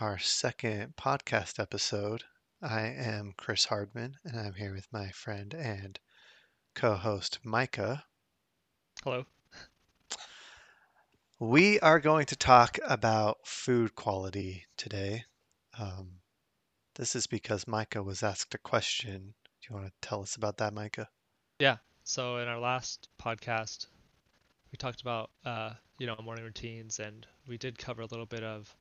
our second podcast episode. I am Chris Hardman, and I'm here with my friend and co host Micah. Hello. We are going to talk about food quality today. Um, this is because Micah was asked a question. Do you want to tell us about that, Micah? Yeah. So in our last podcast, we talked about uh, you know morning routines, and we did cover a little bit of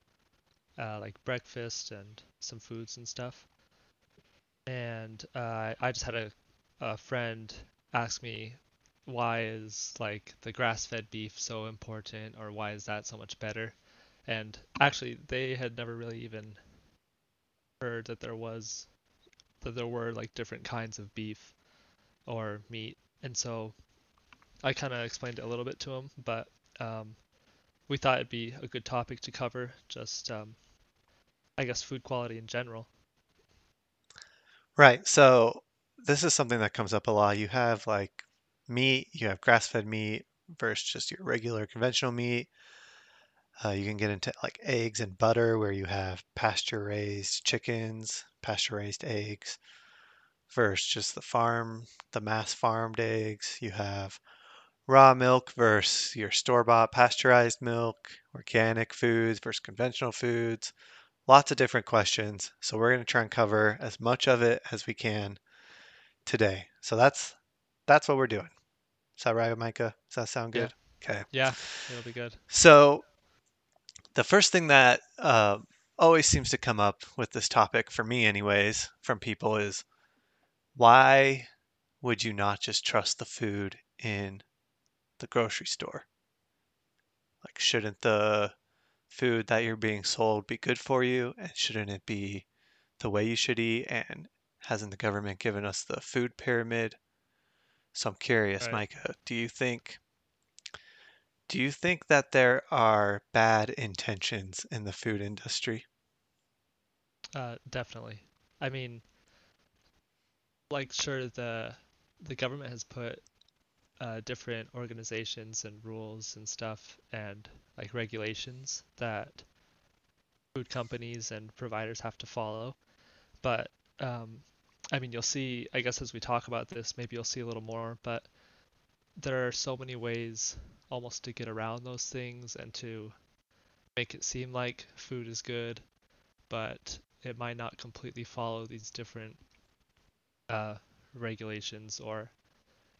uh, like breakfast and some foods and stuff. And uh, I just had a, a friend ask me why is like the grass-fed beef so important, or why is that so much better? And actually, they had never really even heard that there was that there were like different kinds of beef or meat, and so I kind of explained it a little bit to them, but um, we thought it'd be a good topic to cover. Just, um, I guess, food quality in general. Right. So this is something that comes up a lot. You have like meat, you have grass-fed meat versus just your regular conventional meat. Uh, you can get into like eggs and butter, where you have pasture-raised chickens, pasture-raised eggs, versus just the farm, the mass farmed eggs. You have raw milk versus your store-bought pasteurized milk, organic foods versus conventional foods. Lots of different questions. So we're going to try and cover as much of it as we can today. So that's that's what we're doing. Is that right, Micah? Does that sound good? Yeah. Okay. Yeah, it'll be good. So the first thing that uh, always seems to come up with this topic, for me anyways, from people is why would you not just trust the food in the grocery store? Like, shouldn't the food that you're being sold be good for you? And shouldn't it be the way you should eat? And hasn't the government given us the food pyramid? So I'm curious, Right. Micah, do you think do you think that there are bad intentions in the food industry? Uh, definitely. I mean, like, sure, the the government has put uh, different organizations and rules and stuff and like regulations that food companies and providers have to follow. But um, I mean, you'll see, I guess as we talk about this, maybe you'll see a little more, but there are so many ways almost to get around those things and to make it seem like food is good, but it might not completely follow these different uh, regulations or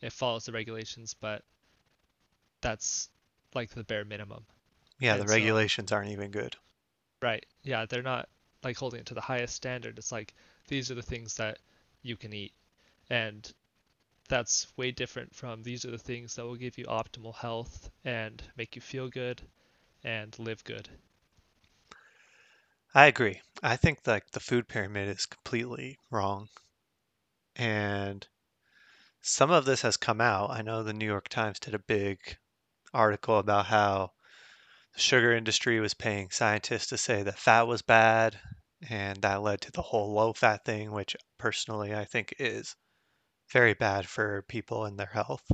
it follows the regulations, but that's like the bare minimum. Yeah, the And so, regulations aren't even good. right, yeah, they're not like holding it to the highest standard. It's like these are the things that you can eat. And that's way different from these are the things that will give you optimal health and make you feel good and live good. I agree. I think like the food pyramid is completely wrong. And some of this has come out. I know the New York Times did a big article about how the sugar industry was paying scientists to say that fat was bad, and that led to the whole low fat thing, which personally I think is very bad for people and their health.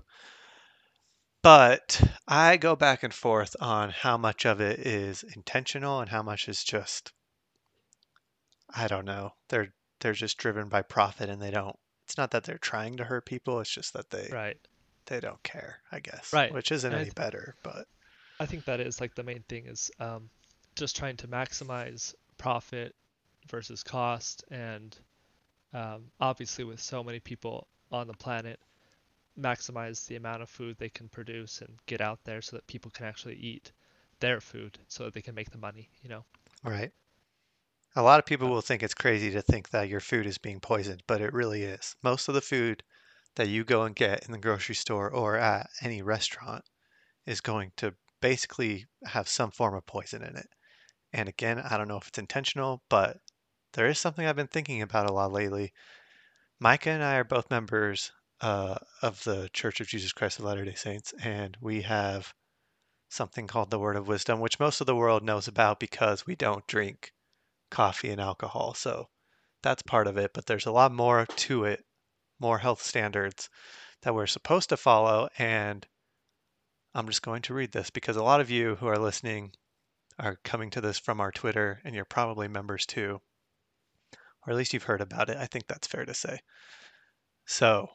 But I go back and forth on how much of it is intentional and how much is just, I don't know. They're they're just driven by profit and they don't it's not that they're trying to hurt people, it's just that they Right. they don't care, I guess, Right. which isn't And any th- better, but I think that is like the main thing is um, just trying to maximize profit versus cost, and um, obviously with so many people on the planet, maximize the amount of food they can produce and get out there so that people can actually eat their food so that they can make the money, you know. right. A lot of people will think it's crazy to think that your food is being poisoned, but it really is. Most of the food that you go and get in the grocery store or at any restaurant is going to basically have some form of poison in it. And again, I don't know if it's intentional, but there is something I've been thinking about a lot lately. Micah and I are both members uh, of the Church of Jesus Christ of Latter-day Saints, and we have something called the Word of Wisdom, which most of the world knows about because we don't drink coffee and alcohol. So that's part of it, but there's a lot more to it, more health standards that we're supposed to follow. And I'm just going to read this because a lot of you who are listening are coming to this from our Twitter, and you're probably members too, or at least you've heard about it. I think that's fair to say. So,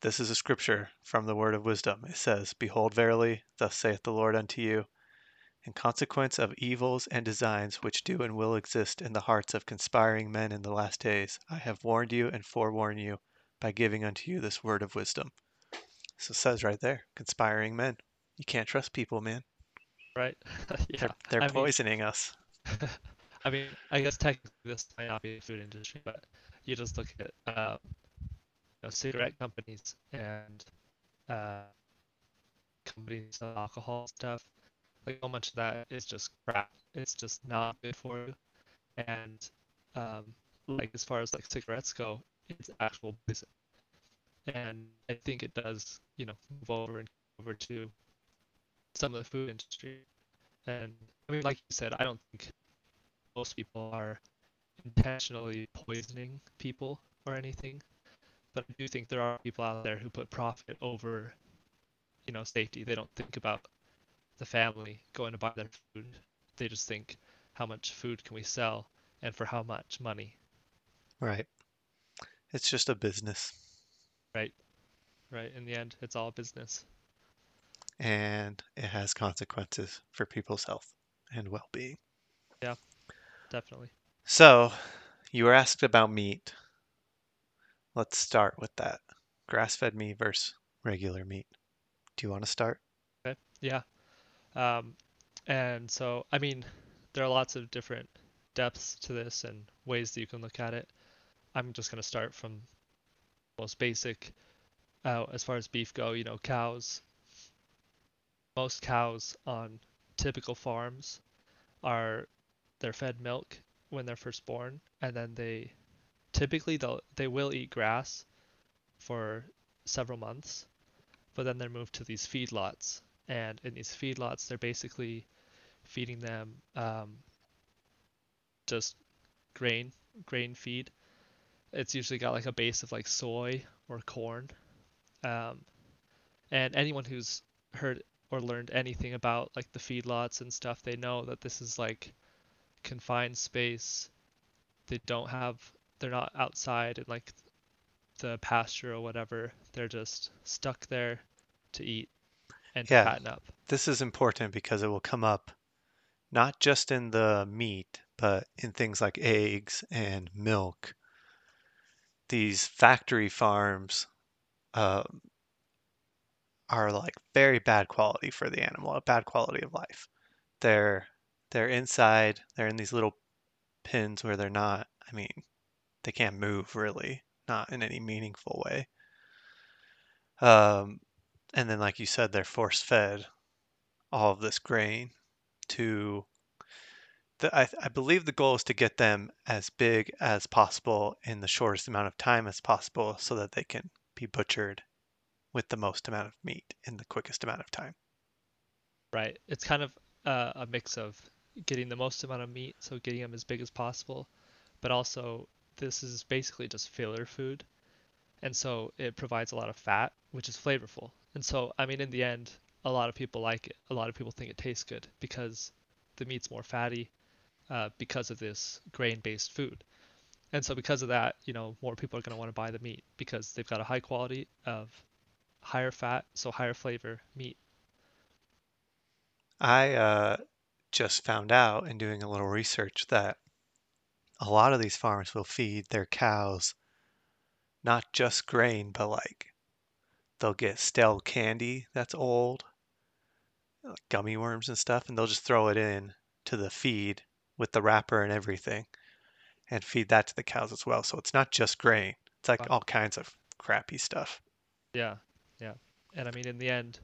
this is a scripture from the word of wisdom. It says, Behold, verily, thus saith the Lord unto you, in consequence of evils and designs which do and will exist in the hearts of conspiring men in the last days, I have warned you and forewarned you by giving unto you this word of wisdom. So it says right there, conspiring men. You can't trust people, man. Right? yeah. They're, they're I mean, poisoning us. I mean, I guess technically this might not be the food industry, but you just look at um, you know, cigarette companies and uh, companies of alcohol stuff. Like how much of that is just crap. It's just not good for you. And um, like as far as like cigarettes go, it's actual poison. And I think it does, you know, move over and over to some of the food industry. And I mean, like you said, I don't think most people are intentionally poisoning people or anything, but I do think there are people out there who put profit over, you know, safety. They don't think about the family going to buy their food. They just think, how much food can we sell and for how much money, Right. It's just a business. right? Right. In the end, it's all business. and it has consequences for people's health and well being. Yeah, definitely. So, you were asked about meat. Let's start with that grass fed meat versus regular meat. Do you want to start? Okay. Yeah. Um, and so, I mean, there are lots of different depths to this and ways that you can look at it. I'm just going to start from most basic. Uh, as far as beef go, you know, cows, most cows on typical farms are they're fed milk when they're first born, and then they typically they'll they will eat grass for several months, but then they're moved to these feedlots, and in these feedlots they're basically feeding them um, just grain grain feed. It's usually got like a base of like soy or corn, um, and anyone who's heard or learned anything about like the feedlots and stuff, they know that this is like confined space. They don't have, they're not outside in like the pasture or whatever. They're just stuck there to eat and Yeah, fatten up. this is important because it will come up not just in the meat, but in things like eggs and milk. These factory farms uh, are like very bad quality for the animal, a bad quality of life. They're they're inside, they're in these little pins where they're not, I mean, they can't move really, not in any meaningful way. Um, and then, like you said, they're force fed all of this grain to the, I, I believe the goal is to get them as big as possible in the shortest amount of time as possible so that they can be butchered with the most amount of meat in the quickest amount of time. Right. It's kind of uh, a mix of getting the most amount of meat, so getting them as big as possible, but also this is basically just filler food. And so it provides a lot of fat, which is flavorful. And so, I mean, in the end, a lot of people like it. A lot of people think it tastes good because the meat's more fatty uh, because of this grain-based food. And so, because of that, you know, more people are going to want to buy the meat because they've got a high quality of higher fat, so higher flavor meat. I uh, just found out in doing a little research that a lot of these farms will feed their cows not just grain, but like they'll get stale candy that's old, like gummy worms and stuff, and they'll just throw it in to the feed with the wrapper and everything and feed that to the cows as well. So it's not just grain, it's like Wow. all kinds of crappy stuff. Yeah, yeah. And I mean, in the end,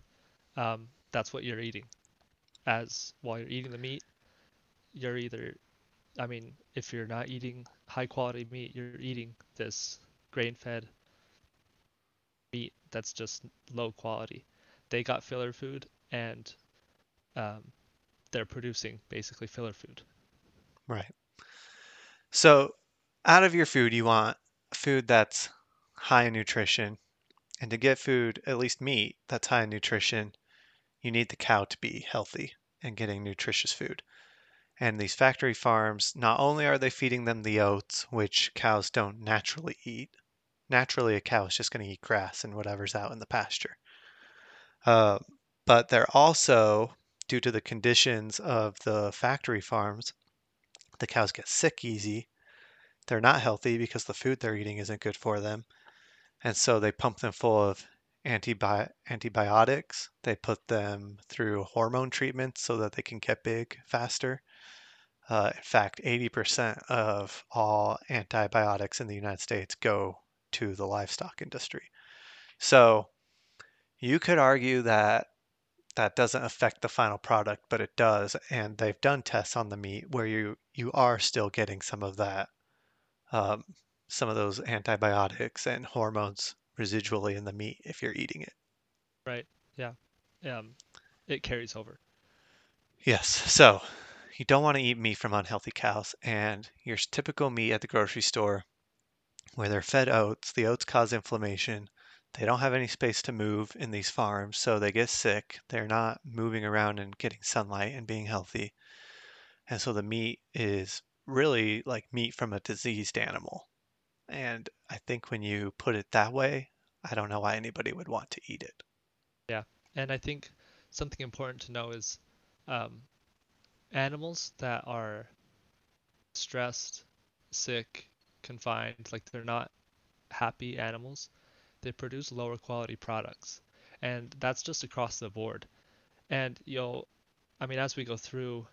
um, that's what you're eating. As while you're eating the meat, you're either, I mean, if you're not eating high quality meat, you're eating this grain-fed meat that's just low quality. They got filler food and um, they're producing basically filler food. Right. So, out of your food, you want food that's high in nutrition. And to get food, at least meat, that's high in nutrition, you need the cow to be healthy and getting nutritious food. And these factory farms, not only are they feeding them the oats, which cows don't naturally eat, naturally a cow is just going to eat grass and whatever's out in the pasture. Uh, but they're also, due to the conditions of the factory farms, the cows get sick easy. They're not healthy because the food they're eating isn't good for them. And so they pump them full of antibi- antibiotics. They put them through hormone treatments so that they can get big faster. Uh, in fact, 80% of all antibiotics in the United States go to the livestock industry. So you could argue that that doesn't affect the final product, but it does. And they've done tests on the meat where you you are still getting some of that, um, some of those antibiotics and hormones residually in the meat if you're eating it. Right. Yeah. Um, it carries over. Yes. So you don't want to eat meat from unhealthy cows, and your typical meat at the grocery store, where they're fed oats, the oats cause inflammation. They don't have any space to move in these farms, so they get sick. They're not moving around and getting sunlight and being healthy. And so the meat is really like meat from a diseased animal. And I think when you put it that way, I don't know why anybody would want to eat it. Yeah. And I think something important to know is um, animals that are stressed, sick, confined, like they're not happy animals, they produce lower quality products. And that's just across the board. And you'll, I mean, as we go through,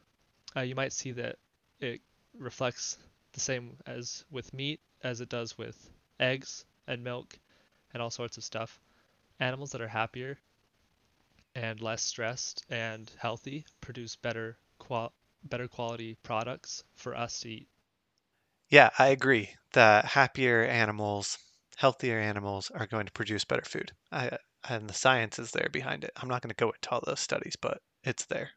uh, you might see that it reflects the same as with meat as it does with eggs and milk and all sorts of stuff. Animals that are happier and less stressed and healthy produce better qual better quality products for us to eat. Yeah, I agree The happier animals, healthier animals are going to produce better food. I, and the science is there behind it. I'm not going to go into all those studies, but it's there.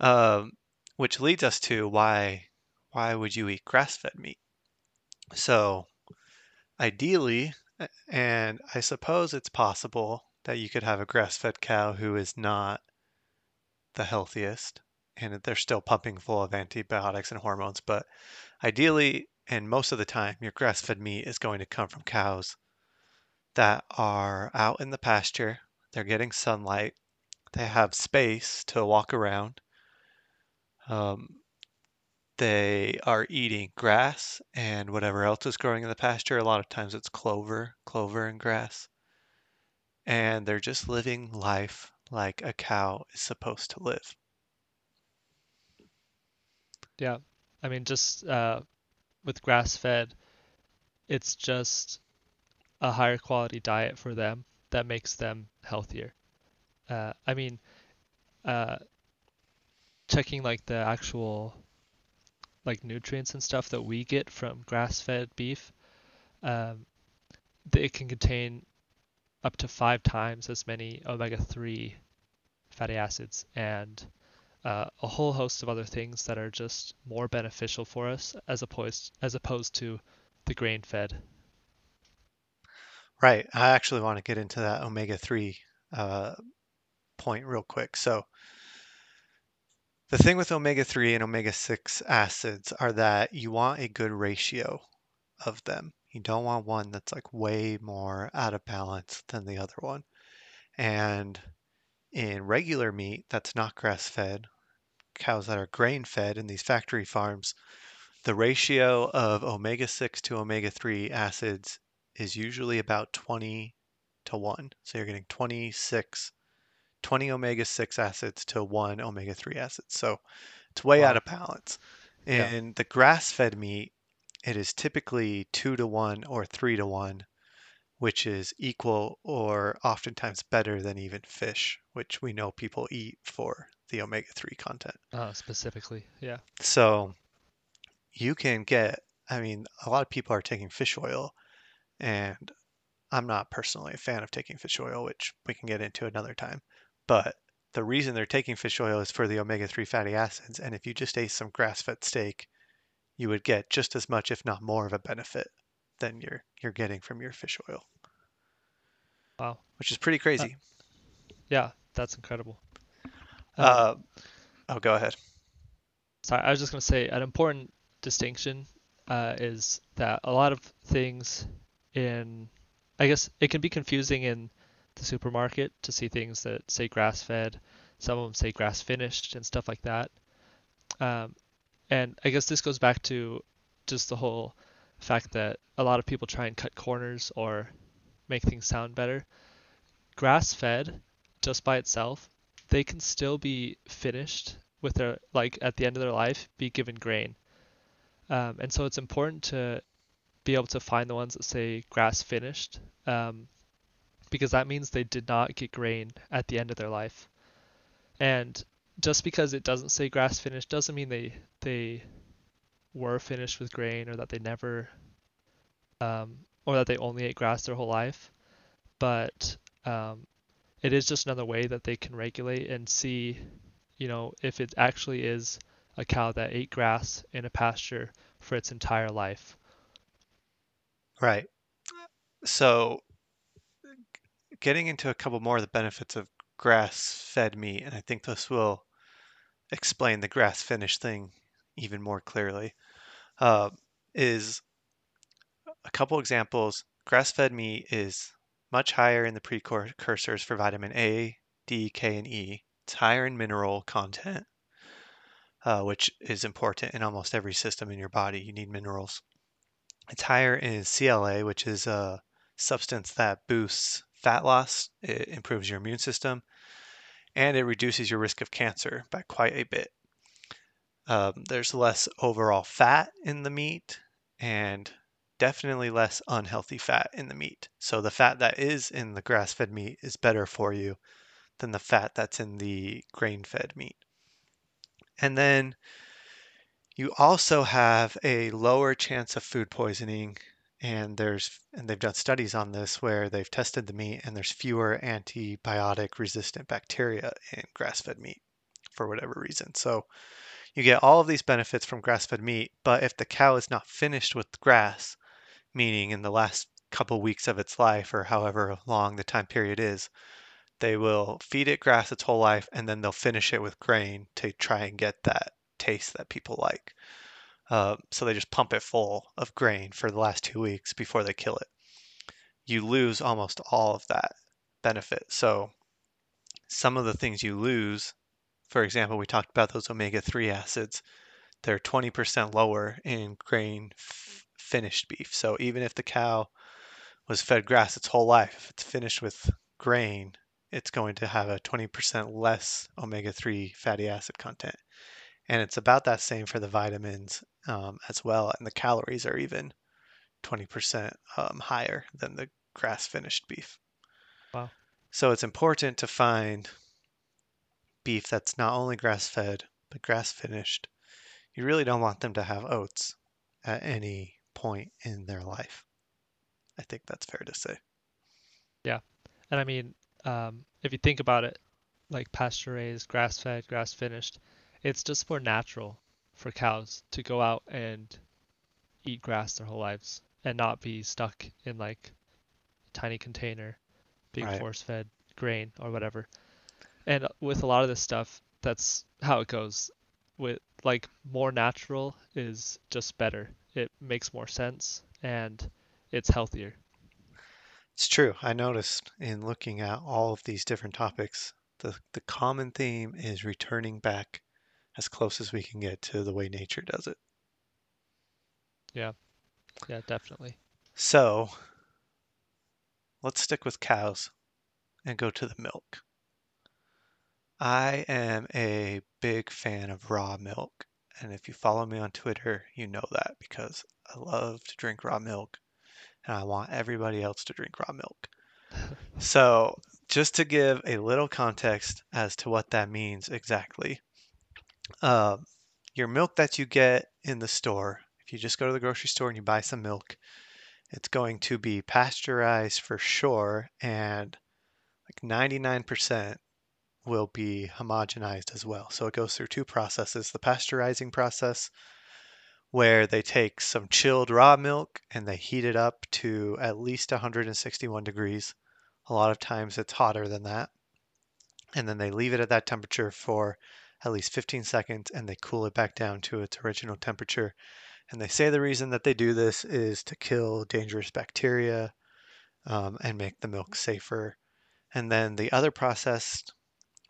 Um, which leads us to why why would you eat grass-fed meat? So ideally, and I suppose it's possible that you could have a grass-fed cow who is not the healthiest and they're still pumping full of antibiotics and hormones, but ideally and most of the time your grass-fed meat is going to come from cows that are out in the pasture, they're getting sunlight, they have space to walk around. Um, they are eating grass and whatever else is growing in the pasture. A lot of times it's clover, clover and grass. And they're just living life like a cow is supposed to live. Yeah. I mean, just uh, with grass fed, it's just a higher quality diet for them that makes them healthier. Uh, I mean, uh, checking like the actual like nutrients and stuff that we get from grass-fed beef, um, it can contain up to five times as many omega-3 fatty acids and uh, a whole host of other things that are just more beneficial for us as opposed as opposed to the grain-fed. Right. I actually want to get into that omega-3 uh, point real quick. So the thing with omega-3 and omega-6 acids are that you want a good ratio of them. You don't want one that's like way more out of balance than the other one. And in regular meat that's not grass-fed, cows that are grain-fed in these factory farms, the ratio of omega-6 to omega-3 acids is usually about 20 to 1. So you're getting 26 20 omega-6 acids to one omega-3 acid. So it's way Wow. out of balance. Yeah. In the grass-fed meat, it is typically two to one or three to one, which is equal or oftentimes better than even fish, which we know people eat for the omega-3 content. Uh, specifically, yeah. So you can get, I mean, a lot of people are taking fish oil, and I'm not personally a fan of taking fish oil, which we can get into another time. But the reason they're taking fish oil is for the omega-3 fatty acids. And if you just ate some grass-fed steak, you would get just as much, if not more, of a benefit than you're you're getting from your fish oil. Wow. Which is pretty crazy. Uh, yeah, that's incredible. Um, uh, oh, go ahead. Sorry, I was just going to say an important distinction uh, is that a lot of things in, I guess it can be confusing in the supermarket to see things that say grass fed, some of them say grass finished and stuff like that. Um, and I guess this goes back to just the whole fact that a lot of people try and cut corners or make things sound better. Grass fed, just by itself, they can still be finished with their, like at the end of their life, be given grain. Um, and so it's important to be able to find the ones that say grass finished um, because that means they did not get grain at the end of their life. And just because it doesn't say grass finished doesn't mean they they were finished with grain or that they never um, or that they only ate grass their whole life. But um, it is just another way that they can regulate and see, you know, if it actually is a cow that ate grass in a pasture for its entire life. Right. So, getting into a couple more of the benefits of grass-fed meat, and I think this will explain the grass-finished thing even more clearly, uh, is a couple examples. Grass-fed meat is much higher in the precursors for vitamin A, D, K, and E. It's higher in mineral content, uh, which is important in almost every system in your body. You need minerals. It's higher in CLA, which is a substance that boosts fat loss, it improves your immune system, and it reduces your risk of cancer by quite a bit. Um, there's less overall fat in the meat and definitely less unhealthy fat in the meat. So the fat that is in the grass fed meat is better for you than the fat that's in the grain fed meat. And then you also have a lower chance of food poisoning and there's and they've done studies on this where they've tested the meat and there's fewer antibiotic resistant bacteria in grass-fed meat for whatever reason. So you get all of these benefits from grass-fed meat, but if the cow is not finished with grass, meaning in the last couple weeks of its life or however long the time period is, they will feed it grass its whole life and then they'll finish it with grain to try and get that taste that people like. Uh, so they just pump it full of grain for the last two weeks before they kill it. You lose almost all of that benefit. So some of the things you lose, for example, we talked about those omega 3 acids, they're 20% lower in grain f- finished beef. So even if the cow was fed grass its whole life, if it's finished with grain, it's going to have a 20% less omega 3 fatty acid content and it's about that same for the vitamins um, as well. And the calories are even 20% um, higher than the grass finished beef. Wow. So it's important to find beef that's not only grass fed, but grass finished. You really don't want them to have oats at any point in their life. I think that's fair to say. Yeah. And I mean, um, if you think about it, like pasture raised, grass fed, grass finished, it's just more natural for cows to go out and eat grass their whole lives and not be stuck in like a tiny container being right. force fed grain or whatever. And with a lot of this stuff, that's how it goes. With like more natural is just better. It makes more sense and it's healthier. It's true. I noticed in looking at all of these different topics, the, the common theme is returning back as close as we can get to the way nature does it. Yeah. Yeah, definitely. So let's stick with cows and go to the milk. I am a big fan of raw milk. And if you follow me on Twitter, you know that because I love to drink raw milk and I want everybody else to drink raw milk. so just to give a little context as to what that means exactly. Uh, your milk that you get in the store, if you just go to the grocery store and you buy some milk, it's going to be pasteurized for sure, and like 99% will be homogenized as well. So it goes through two processes the pasteurizing process, where they take some chilled raw milk and they heat it up to at least 161 degrees. A lot of times it's hotter than that. And then they leave it at that temperature for at least 15 seconds and they cool it back down to its original temperature. And they say the reason that they do this is to kill dangerous bacteria um, and make the milk safer. And then the other process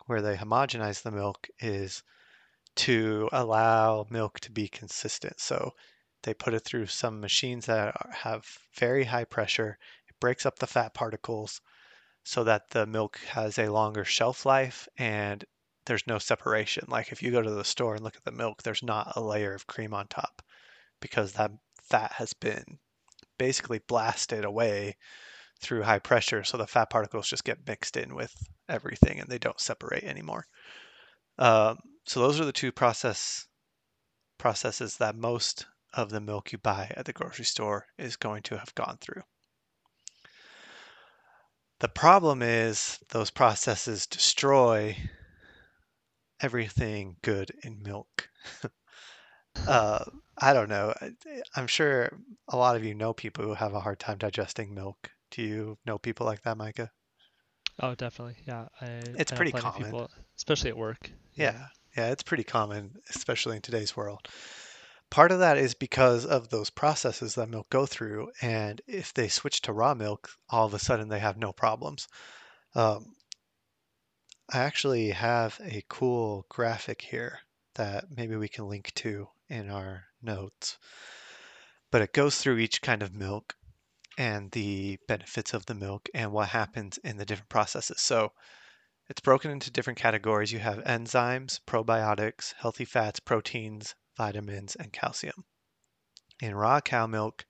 where they homogenize the milk is to allow milk to be consistent. So they put it through some machines that have very high pressure. It breaks up the fat particles so that the milk has a longer shelf life and there's no separation. Like if you go to the store and look at the milk, there's not a layer of cream on top because that fat has been basically blasted away through high pressure. So the fat particles just get mixed in with everything and they don't separate anymore. Um, so those are the two process processes that most of the milk you buy at the grocery store is going to have gone through. The problem is those processes destroy everything good in milk. uh, I don't know. I'm sure a lot of you know people who have a hard time digesting milk. Do you know people like that, Micah? Oh, definitely. Yeah, I It's I pretty common. people, especially at work. Yeah. Yeah, yeah, it's pretty common, especially in today's world. Part of that is because of those processes that milk go through, and if they switch to raw milk, all of a sudden they have no problems. Um, I actually have a cool graphic here that maybe we can link to in our notes, but it goes through each kind of milk and the benefits of the milk and what happens in the different processes. So it's broken into different categories. You have enzymes, probiotics, healthy fats, proteins, vitamins, and calcium. In raw cow milk,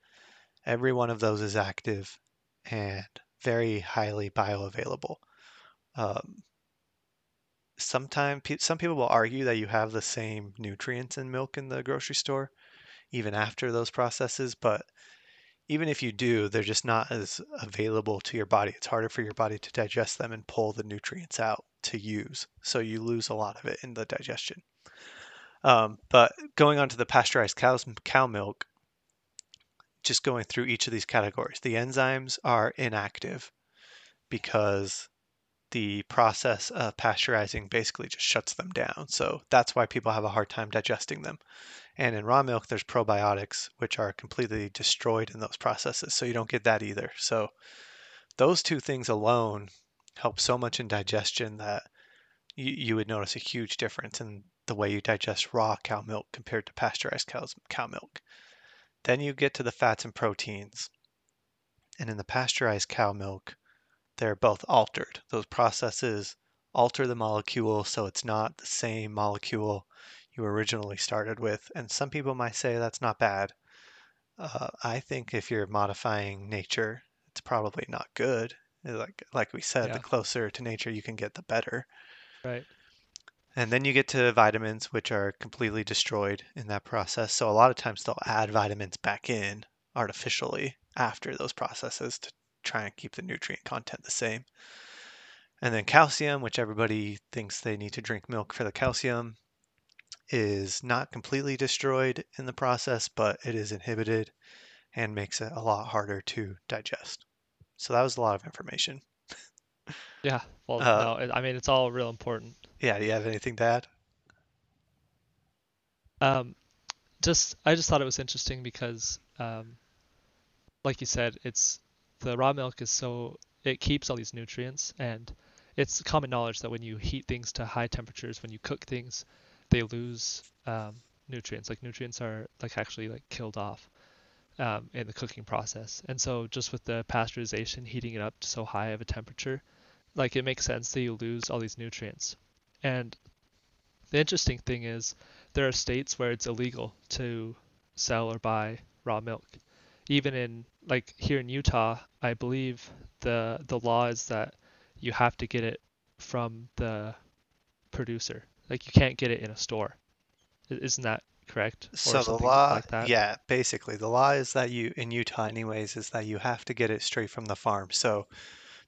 every one of those is active and very highly bioavailable. Um, sometimes some people will argue that you have the same nutrients in milk in the grocery store even after those processes, but even if you do, they're just not as available to your body. It's harder for your body to digest them and pull the nutrients out to use. So you lose a lot of it in the digestion. Um, but going on to the pasteurized cow's, cow milk, just going through each of these categories, the enzymes are inactive because the process of pasteurizing basically just shuts them down. So that's why people have a hard time digesting them. And in raw milk, there's probiotics, which are completely destroyed in those processes. So you don't get that either. So those two things alone help so much in digestion that you, you would notice a huge difference in the way you digest raw cow milk compared to pasteurized cow's, cow milk. Then you get to the fats and proteins. And in the pasteurized cow milk, they're both altered. Those processes alter the molecule so it's not the same molecule you originally started with. And some people might say that's not bad. Uh, I think if you're modifying nature, it's probably not good. Like like we said, the closer to nature you can get, the better. Right. And then you get to vitamins, which are completely destroyed in that process. So a lot of times they'll add vitamins back in artificially after those processes to try and keep the nutrient content the same. And then calcium, which everybody thinks they need to drink milk for the calcium, is not completely destroyed in the process, but it is inhibited and makes it a lot harder to digest. So that was a lot of information. Yeah. Well, Uh, no, I mean it's all real important. yeah, do you have anything to add? Um, just I just thought it was interesting because, um, like you said, it's the raw milk is so it keeps all these nutrients, and it's common knowledge that when you heat things to high temperatures, when you cook things, they lose um, nutrients. Like nutrients are like actually like killed off um, in the cooking process. And so just with the pasteurization, heating it up to so high of a temperature, like it makes sense that you lose all these nutrients. And the interesting thing is there are states where it's illegal to sell or buy raw milk. Even in like here in Utah, I believe the the law is that you have to get it from the producer. Like you can't get it in a store. Isn't that correct? Or So the law, like yeah, basically the law is that you, in Utah anyways, is that you have to get it straight from the farm. So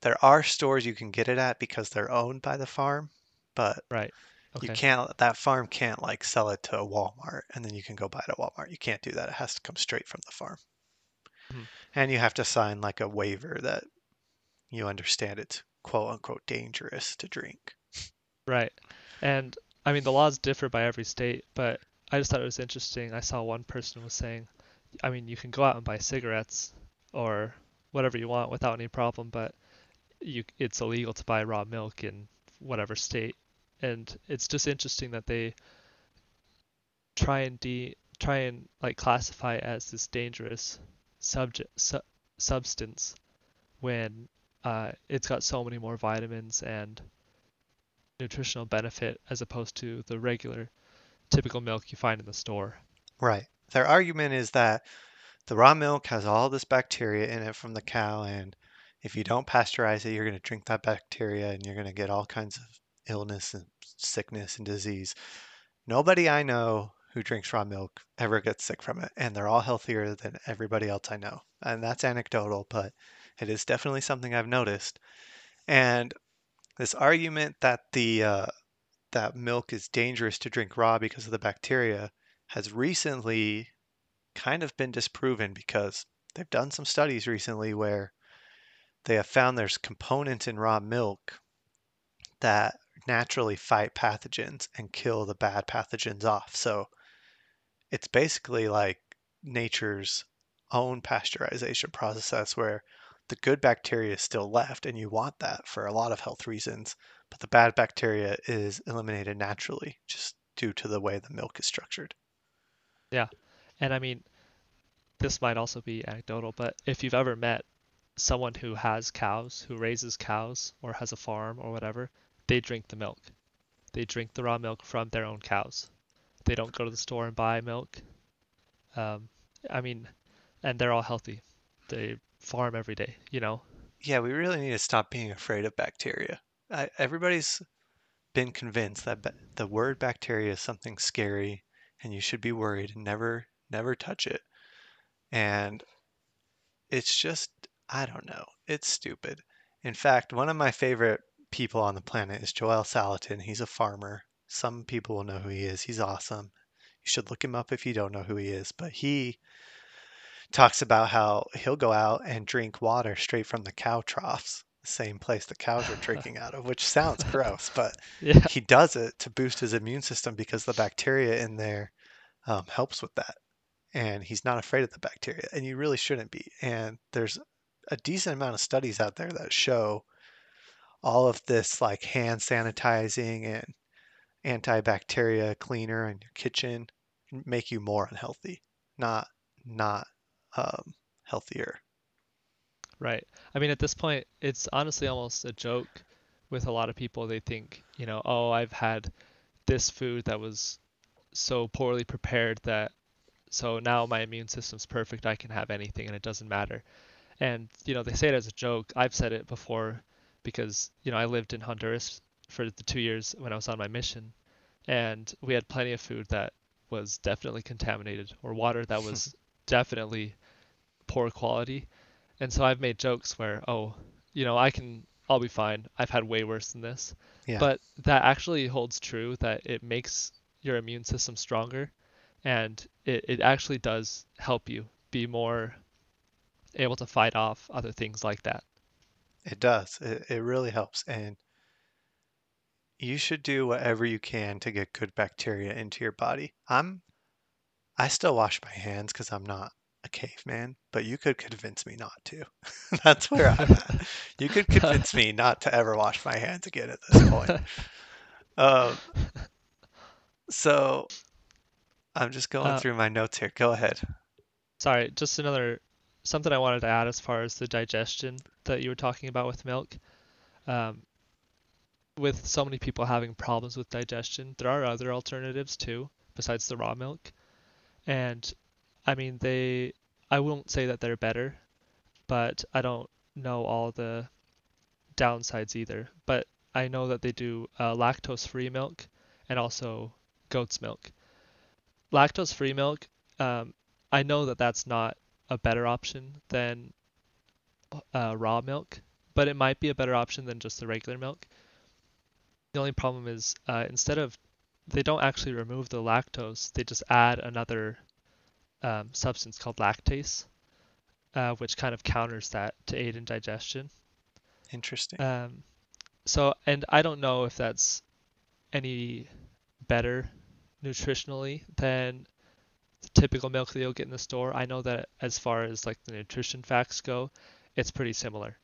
there are stores you can get it at because they're owned by the farm, but Right. you can't, that farm can't like sell it to a Walmart and then you can go buy it at Walmart. You can't do that. It has to come straight from the farm. Mhm. And you have to sign like a waiver that you understand it's quote unquote dangerous to drink. Right. And I mean, the laws differ by every state, but I just thought it was interesting. I saw one person was saying, I mean, you can go out and buy cigarettes or whatever you want without any problem, but you it's illegal to buy raw milk in whatever state. And it's just interesting that they try and de try and like classify as this dangerous subject su- substance when uh, it's got so many more vitamins and nutritional benefit as opposed to the regular typical milk you find in the store. Right. Their argument is that the raw milk has all this bacteria in it from the cow, and if you don't pasteurize it, you're going to drink that bacteria and you're going to get all kinds of illness and sickness and disease. Nobody I know who drinks raw milk ever gets sick from it, and they're all healthier than everybody else I know. And that's anecdotal, but it is definitely something I've noticed. And this argument that the uh, that milk is dangerous to drink raw because of the bacteria has recently kind of been disproven because they've done some studies recently where they have found there's components in raw milk that naturally fight pathogens and kill the bad pathogens off. So it's basically like nature's own pasteurization process where the good bacteria is still left and you want that for a lot of health reasons, but the bad bacteria is eliminated naturally just due to the way the milk is structured. Yeah. And I mean, this might also be anecdotal, but if you've ever met someone who has cows, who raises cows or has a farm or whatever, they drink the milk. They drink the raw milk from their own cows. They don't go to the store and buy milk. Um, I mean, and they're all healthy. They farm every day, you know? Yeah, we really need to stop being afraid of bacteria. I, everybody's been convinced that ba- the word bacteria is something scary and you should be worried and never, never touch it. And it's just, I don't know, it's stupid. In fact, one of my favorite people on the planet is Joel Salatin. He's a farmer. Some people will know who he is. He's awesome. You should look him up if you don't know who he is. But he talks about how he'll go out and drink water straight from the cow troughs, the same place the cows are drinking out of, which sounds gross, but Yeah. he does it to boost his immune system because the bacteria in there um, helps with that. And he's not afraid of the bacteria, and you really shouldn't be. And there's a decent amount of studies out there that show all of this like hand sanitizing and antibacteria cleaner in your kitchen make you more unhealthy, not not um, healthier. Right. I mean, at this point, it's honestly almost a joke with a lot of people. They think, you know, oh, I've had this food that was so poorly prepared that so now my immune system's perfect. I can have anything and it doesn't matter. And, you know, they say it as a joke. I've said it before because, you know, I lived in Honduras for the two years when I was on my mission, and we had plenty of food that was definitely contaminated or water that was definitely poor quality. And so I've made jokes where, oh, you know, I can, I'll be fine. I've had way worse than this. Yeah, But that actually holds true that it makes your immune system stronger and it, it actually does help you be more able to fight off other things like that. it does. It, it really helps. And you should do whatever you can to get good bacteria into your body. I'm I still wash my hands because I'm not caveman, but you could convince me not to. That's where I'm at. You could convince me not to ever wash my hands again at this point. Um, so I'm just going Uh, through my notes here. Go ahead. sorry, just another something I wanted to add as far as the digestion that you were talking about with milk. Um, with so many people having problems with digestion, there are other alternatives too, besides the raw milk. And I mean, they, I won't say that they're better, but I don't know all the downsides either. But I know that they do uh, lactose-free milk and also goat's milk. Lactose-free milk, um, I know that that's not a better option than uh, raw milk, but it might be a better option than just the regular milk. The only problem is uh, instead of they don't actually remove the lactose, they just add another um, substance called lactase, uh, which kind of counters that to aid in digestion. Interesting. Um, so, and I don't know if that's any better nutritionally than the typical milk that you'll get in the store. I know that as far as like the nutrition facts go, it's pretty similar.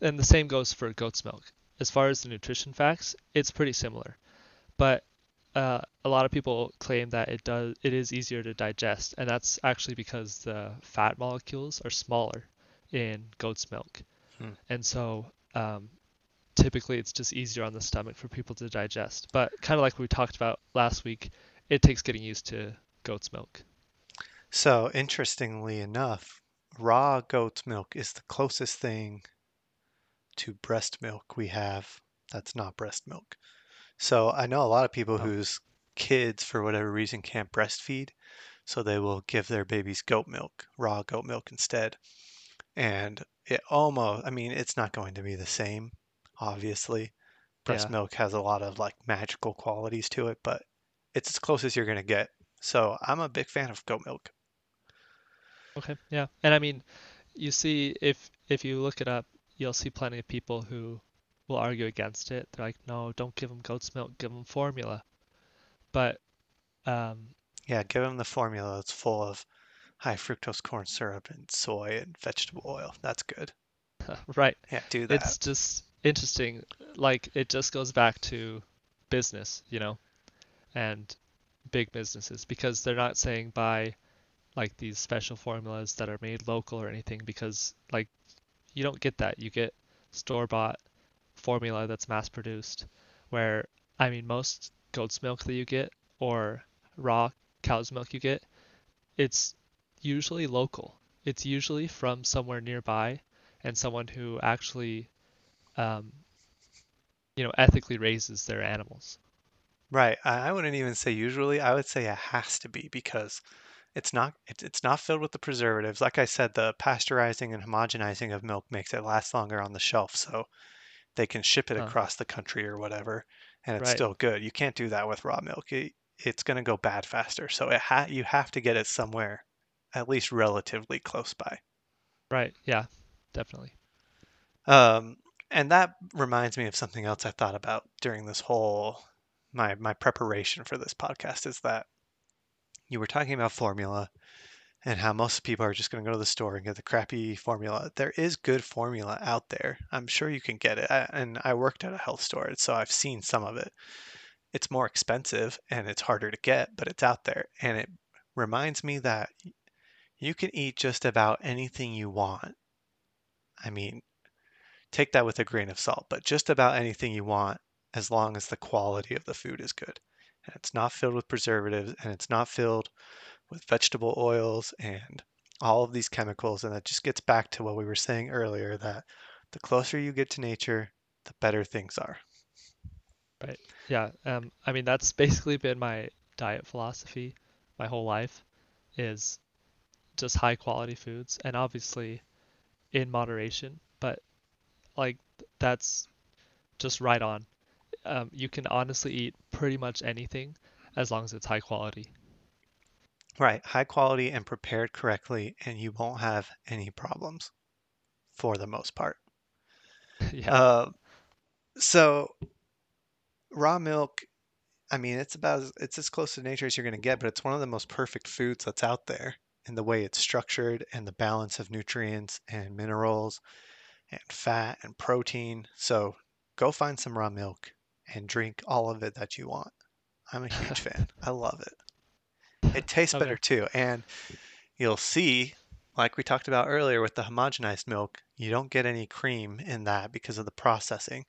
And the same goes for goat's milk. As far as the nutrition facts, it's pretty similar. But uh, a lot of people claim that it does it is easier to digest, and that's actually because the fat molecules are smaller in goat's milk, Hmm. and so um, typically it's just easier on the stomach for people to digest. But kind of like we talked about last week, it takes getting used to goat's milk. So, interestingly enough, raw goat's milk is the closest thing to breast milk we have that's not breast milk. So, I know a lot of people Oh, whose kids, for whatever reason, can't breastfeed, so they will give their babies goat milk, raw goat milk instead. And it almost, I mean, it's not going to be the same, obviously. Breast yeah. milk has a lot of like magical qualities to it, but it's as close as you're going to get. So, I'm a big fan of goat milk. Okay. Yeah. And I mean, you see if if you look it up, you'll see plenty of people who will argue against it. They're like, no, don't give them goat's milk, give them formula. But um, Yeah, give them the formula that's full of high fructose corn syrup and soy and vegetable oil. That's good. right, Yeah, do that. it's just interesting. Like it just goes back to business, you know, and big businesses because they're not saying buy like these special formulas that are made local or anything because like you don't get that. You get store-bought formula that's mass produced where I mean most goat's milk that you get or raw cow's milk you get, it's usually local. It's usually from somewhere nearby and someone who actually um, you know, ethically raises their animals. Right. I wouldn't even say usually. I would say it has to be because it's not it's not filled with the preservatives. Like I said, the pasteurizing and homogenizing of milk makes it last longer on the shelf, so they can ship it Huh. across the country or whatever, and it's Right. still good. You can't do that with raw milk. It, it's going to go bad faster. So it ha you have to get it somewhere at least relatively close by. Right. Yeah. Definitely. Um, and that reminds me of something else I thought about during this whole my my preparation for this podcast is that you were talking about formula and how most people are just going to go to the store and get the crappy formula. There is good formula out there. I'm sure you can get it. I, and I worked at a health store, so I've seen some of it. It's more expensive and it's harder to get, but it's out there. And it reminds me that you can eat just about anything you want. I mean, take that with a grain of salt, but just about anything you want as long as the quality of the food is good. And it's not filled with preservatives and it's not filled with vegetable oils and all of these chemicals. And that just gets back to what we were saying earlier that the closer you get to nature, the better things are. Right. Yeah. Um, I mean, that's basically been my diet philosophy my whole life is just high quality foods and obviously in moderation, but like that's just right on. Um, you can honestly eat pretty much anything as long as it's high quality. Right, high quality and prepared correctly, and you won't have any problems for the most part. Yeah. Uh, so raw milk, I mean, it's about as, it's as close to nature as you're going to get, but it's one of the most perfect foods that's out there in the way it's structured and the balance of nutrients and minerals and fat and protein. So go find some raw milk and drink all of it that you want. I'm a huge fan. I love it. It tastes better too. And you'll see, like we talked about earlier with the homogenized milk, you don't get any cream in that because of the processing.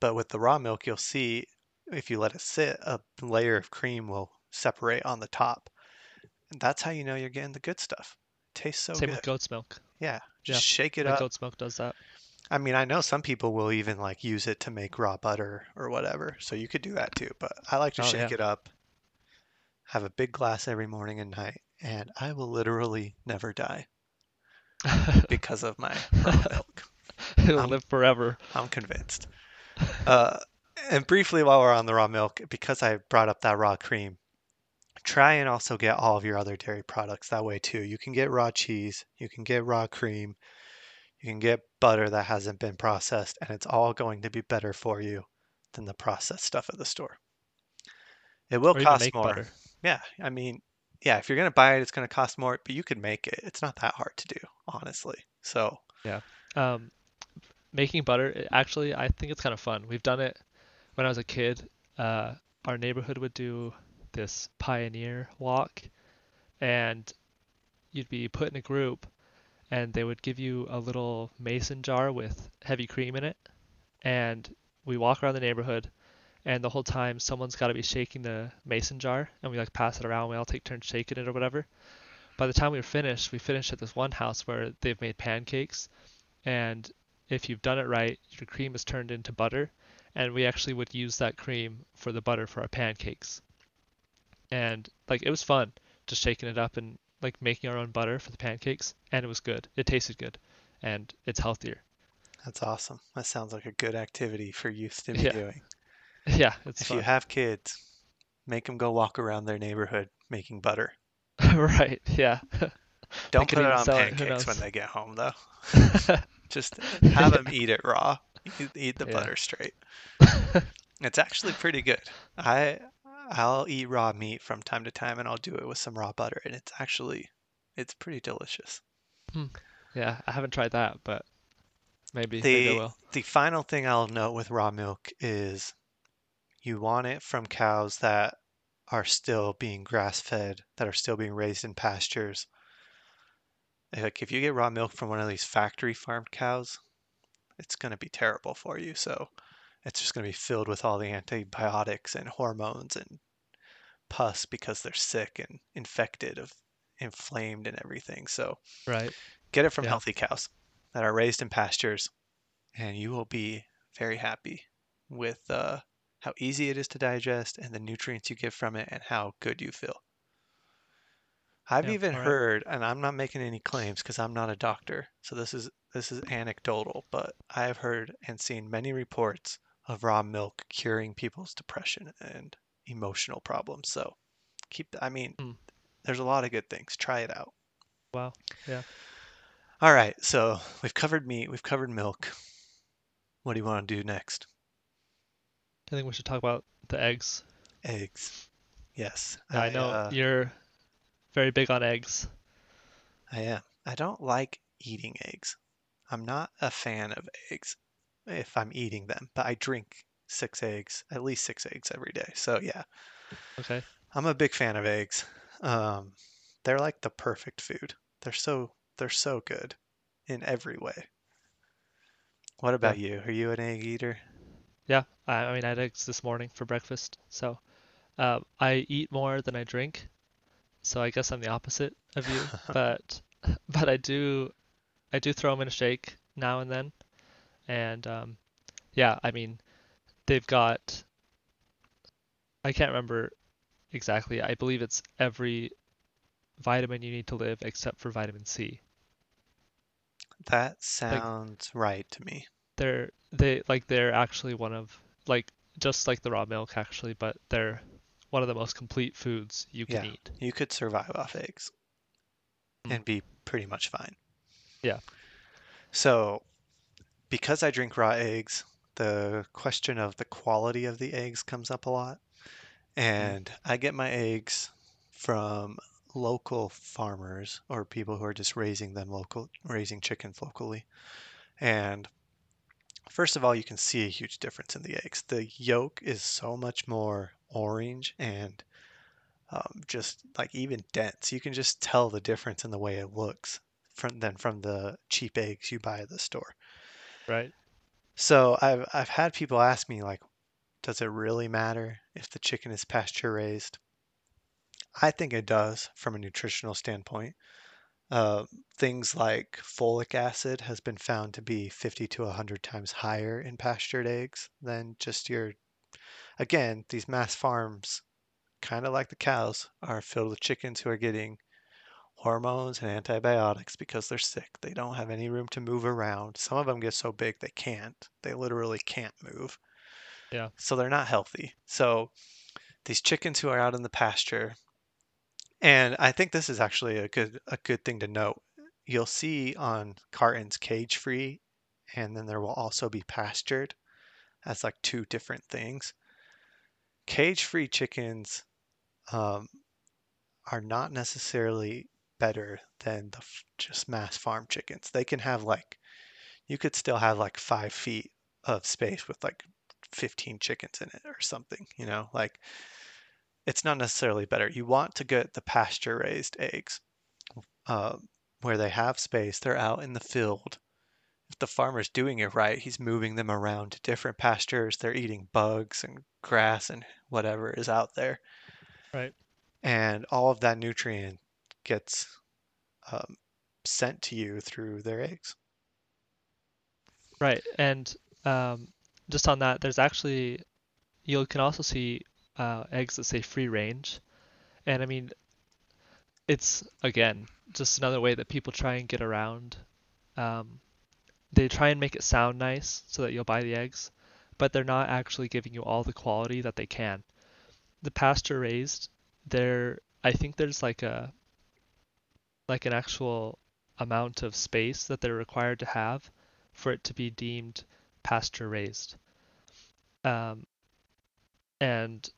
But with the raw milk, you'll see if you let it sit, a layer of cream will separate on the top. And that's how you know you're getting the good stuff. tastes so good. Same with goat's milk. Yeah, just Yeah. shake it up. goat's milk does that. I mean, I know some people will even like use it to make raw butter or whatever, so you could do that too. But I like to Oh shake yeah. it up, have a big glass every morning and night, and I will literally never die because of my raw milk. It'll I'm live forever. I'm convinced. Uh, and briefly, while we're on the raw milk, because I brought up that raw cream, try and also get all of your other dairy products that way too. You can get raw cheese, you can get raw cream, you can get butter that hasn't been processed, and it's all going to be better for you than the processed stuff at the store. It will cost more. butter. Yeah, I mean, yeah, if you're gonna buy it, it's gonna cost more, but you could make it. It's not that hard to do, honestly. So, Yeah. Um, making butter, actually, I think it's kind of fun. We've done it when I was a kid. Uh, our neighborhood would do this pioneer walk, and you'd be put in a group, and they would give you a little mason jar with heavy cream in it, and we walk around the neighborhood, and the whole time someone's got to be shaking the mason jar, and we like pass it around. We all take turns shaking it or whatever. By the time we were finished, we finished at this one house where they've made pancakes, and if you've done it right, your cream is turned into butter, and we actually would use that cream for the butter for our pancakes. And like it was fun, just shaking it up and like making our own butter for the pancakes, and it was good. It tasted good, and it's healthier. that's awesome. That sounds like a good activity for youth to be Yeah, doing. yeah, it's If you have kids, make them go walk around their neighborhood making butter. Right, yeah. Don't put it on sell it, pancakes when they get home, though. Just have them eat it raw. Eat, the Yeah. butter straight. It's actually pretty good. I I'll eat raw meat from time to time, and I'll do it with some raw butter, and it's actually it's pretty delicious. Hmm. Yeah, I haven't tried that, but maybe The will. the final thing I'll note with raw milk is you want it from cows that are still being grass fed, that are still being raised in pastures. Like if you get raw milk from one of these factory farmed cows, it's going to be terrible for you. So it's just going to be filled with all the antibiotics and hormones and pus because they're sick and infected of inflamed and everything. So Right. get it from Yeah. healthy cows that are raised in pastures and you will be very happy with uh, how easy it is to digest and the nutrients you get from it and how good you feel. I've Yeah. even right. heard, and I'm not making any claims because I'm not a doctor, so this is this is anecdotal, but I have heard and seen many reports of raw milk curing people's depression and emotional problems. So keep, I mean, Hmm. there's a lot of good things. Try it out. Wow. Yeah. All right, so we've covered meat, we've covered milk. What do you want to do next? I think we should talk about the eggs. Eggs. Yes, Now, I I know uh, you're very big on eggs. I am. I don't like eating eggs. I'm not a fan of eggs if I'm eating them, but I drink six eggs, at least six eggs every day. So yeah, Okay. I'm a big fan of eggs. Um, they're like the perfect food. They're so they're so good in every way. What Yeah. about you? Are you an egg eater? Yeah. I, I mean, I had eggs this morning for breakfast. So, uh, I eat more than I drink. So I guess I'm the opposite of you. But, but I do, I do throw them in a shake now and then. And, um, yeah, I mean, they've got, I can't remember exactly. I believe it's every vitamin you need to live except for vitamin C. That Like sounds right to me. They're they like they're actually one of like just like the raw milk actually, but they're one of the most complete foods you can Yeah, eat. you could survive off eggs Mm. and be pretty much fine. Yeah. So, because I drink raw eggs, the question of the quality of the eggs comes up a lot. Mm. And I get my eggs from local farmers or people who are just raising them local, raising chickens locally. And first of all, you can see a huge difference in the eggs. The yolk is so much more orange and um, just like even dense. You can just tell the difference in the way it looks from than from the cheap eggs you buy at the store. Right? So I've I've had people ask me like, does it really matter if the chicken is pasture raised? I think it does from a nutritional standpoint. Uh, things like folic acid has been found to be 50 to 100 times higher in pastured eggs than just your. Again, these mass farms, kind of like the cows, are filled with chickens who are getting hormones and antibiotics because they're sick. They don't have any room to move around. Some of them get so big they can't. They literally can't move. Yeah. So they're not healthy. So these chickens who are out in the pasture, and I think this is actually a good a good thing to note. You'll see on cartons cage free, and then there will also be pastured as like two different things. Cage free chickens um, are not necessarily better than the just mass farm chickens. They can have like you could still have like five feet of space with like 15 chickens in it or something, you know, like it's not necessarily better. You want to get the pasture raised eggs uh, where they have space, they're out in the field. If the farmer's doing it right, he's moving them around to different pastures. They're eating bugs and grass and whatever is out there. Right. And all of that nutrient gets um, sent to you through their eggs. Right. And um, just on that, there's actually you can also see uh, eggs that say free range, and I mean it's again just another way that people try and get around. Um, they try and make it sound nice so that you'll buy the eggs, but they're not actually giving you all the quality that they can. The pasture raised, there I think there's like a like an actual amount of space that they're required to have for it to be deemed pasture raised. Um, and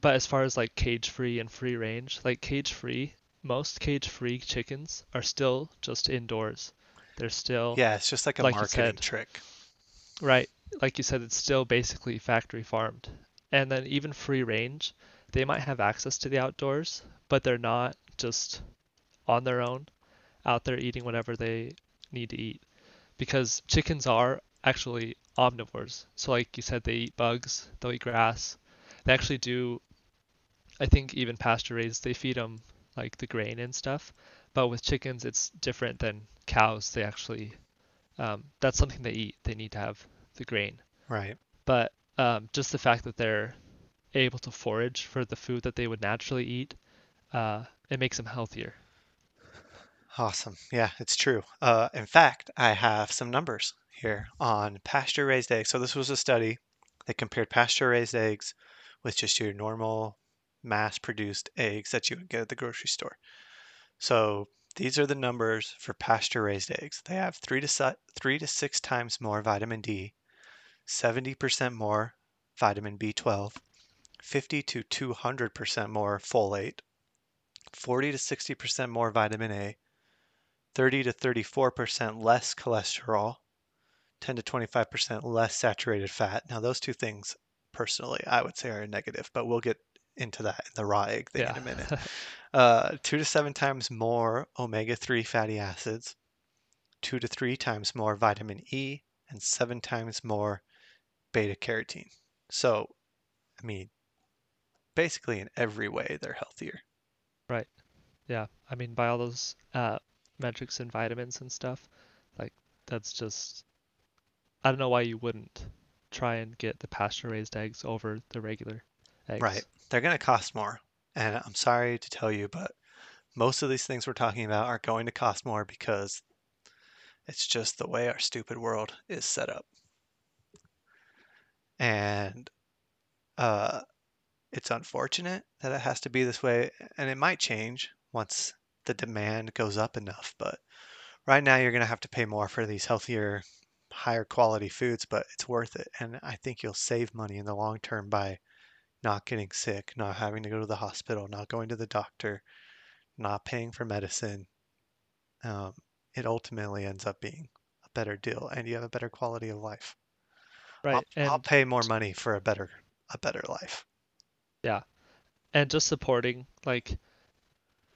but as far as like cage free and free range, like cage free, most cage free chickens are still just indoors. They're still, Yeah, it's just like a like marketing said, trick. right, like you said, it's still basically factory farmed. And then even free range, they might have access to the outdoors, but they're not just on their own out there eating whatever they need to eat. Because chickens are actually omnivores. So like you said, they eat bugs, they'll eat grass. They actually do I think even pasture raised, they feed them like the grain and stuff. But with chickens, it's different than cows. They actually, um, that's something they eat. They need to have the grain. Right. But um, just the fact that they're able to forage for the food that they would naturally eat, uh, it makes them healthier. Awesome. Yeah, it's true. Uh, in fact, I have some numbers here on pasture raised eggs. So this was a study that compared pasture raised eggs with just your normal mass produced eggs that you would get at the grocery store. So these are the numbers for pasture raised eggs. They have three to se- three to six times more vitamin D, 70% more vitamin B12, 50 to 200% more folate, 40 to 60% more vitamin A, 30 to 34% less cholesterol, 10 to 25% less saturated fat. Now, those two things, personally, I would say are negative, but we'll get into that in the raw egg thing in a minute. Uh, two to seven times more omega 3 fatty acids, two to three times more vitamin E, and seven times more beta carotene. So, I mean, basically in every way, they're healthier. Right. Yeah. I mean, by all those uh, metrics and vitamins and stuff, like that's just, I don't know why you wouldn't try and get the pasture raised eggs over the regular eggs. Right. They're going to cost more. And I'm sorry to tell you, but most of these things we're talking about are going to cost more because it's just the way our stupid world is set up. And uh, it's unfortunate that it has to be this way, and it might change once the demand goes up enough. But right now, you're going to have to pay more for these healthier, higher quality foods, but it's worth it. And I think you'll save money in the long term by not getting sick, not having to go to the hospital, not going to the doctor, not paying for medicine. Um, it ultimately ends up being a better deal, and you have a better quality of life. I'll, Right. I'll pay more money for a better a better life. yeah. And just supporting, like,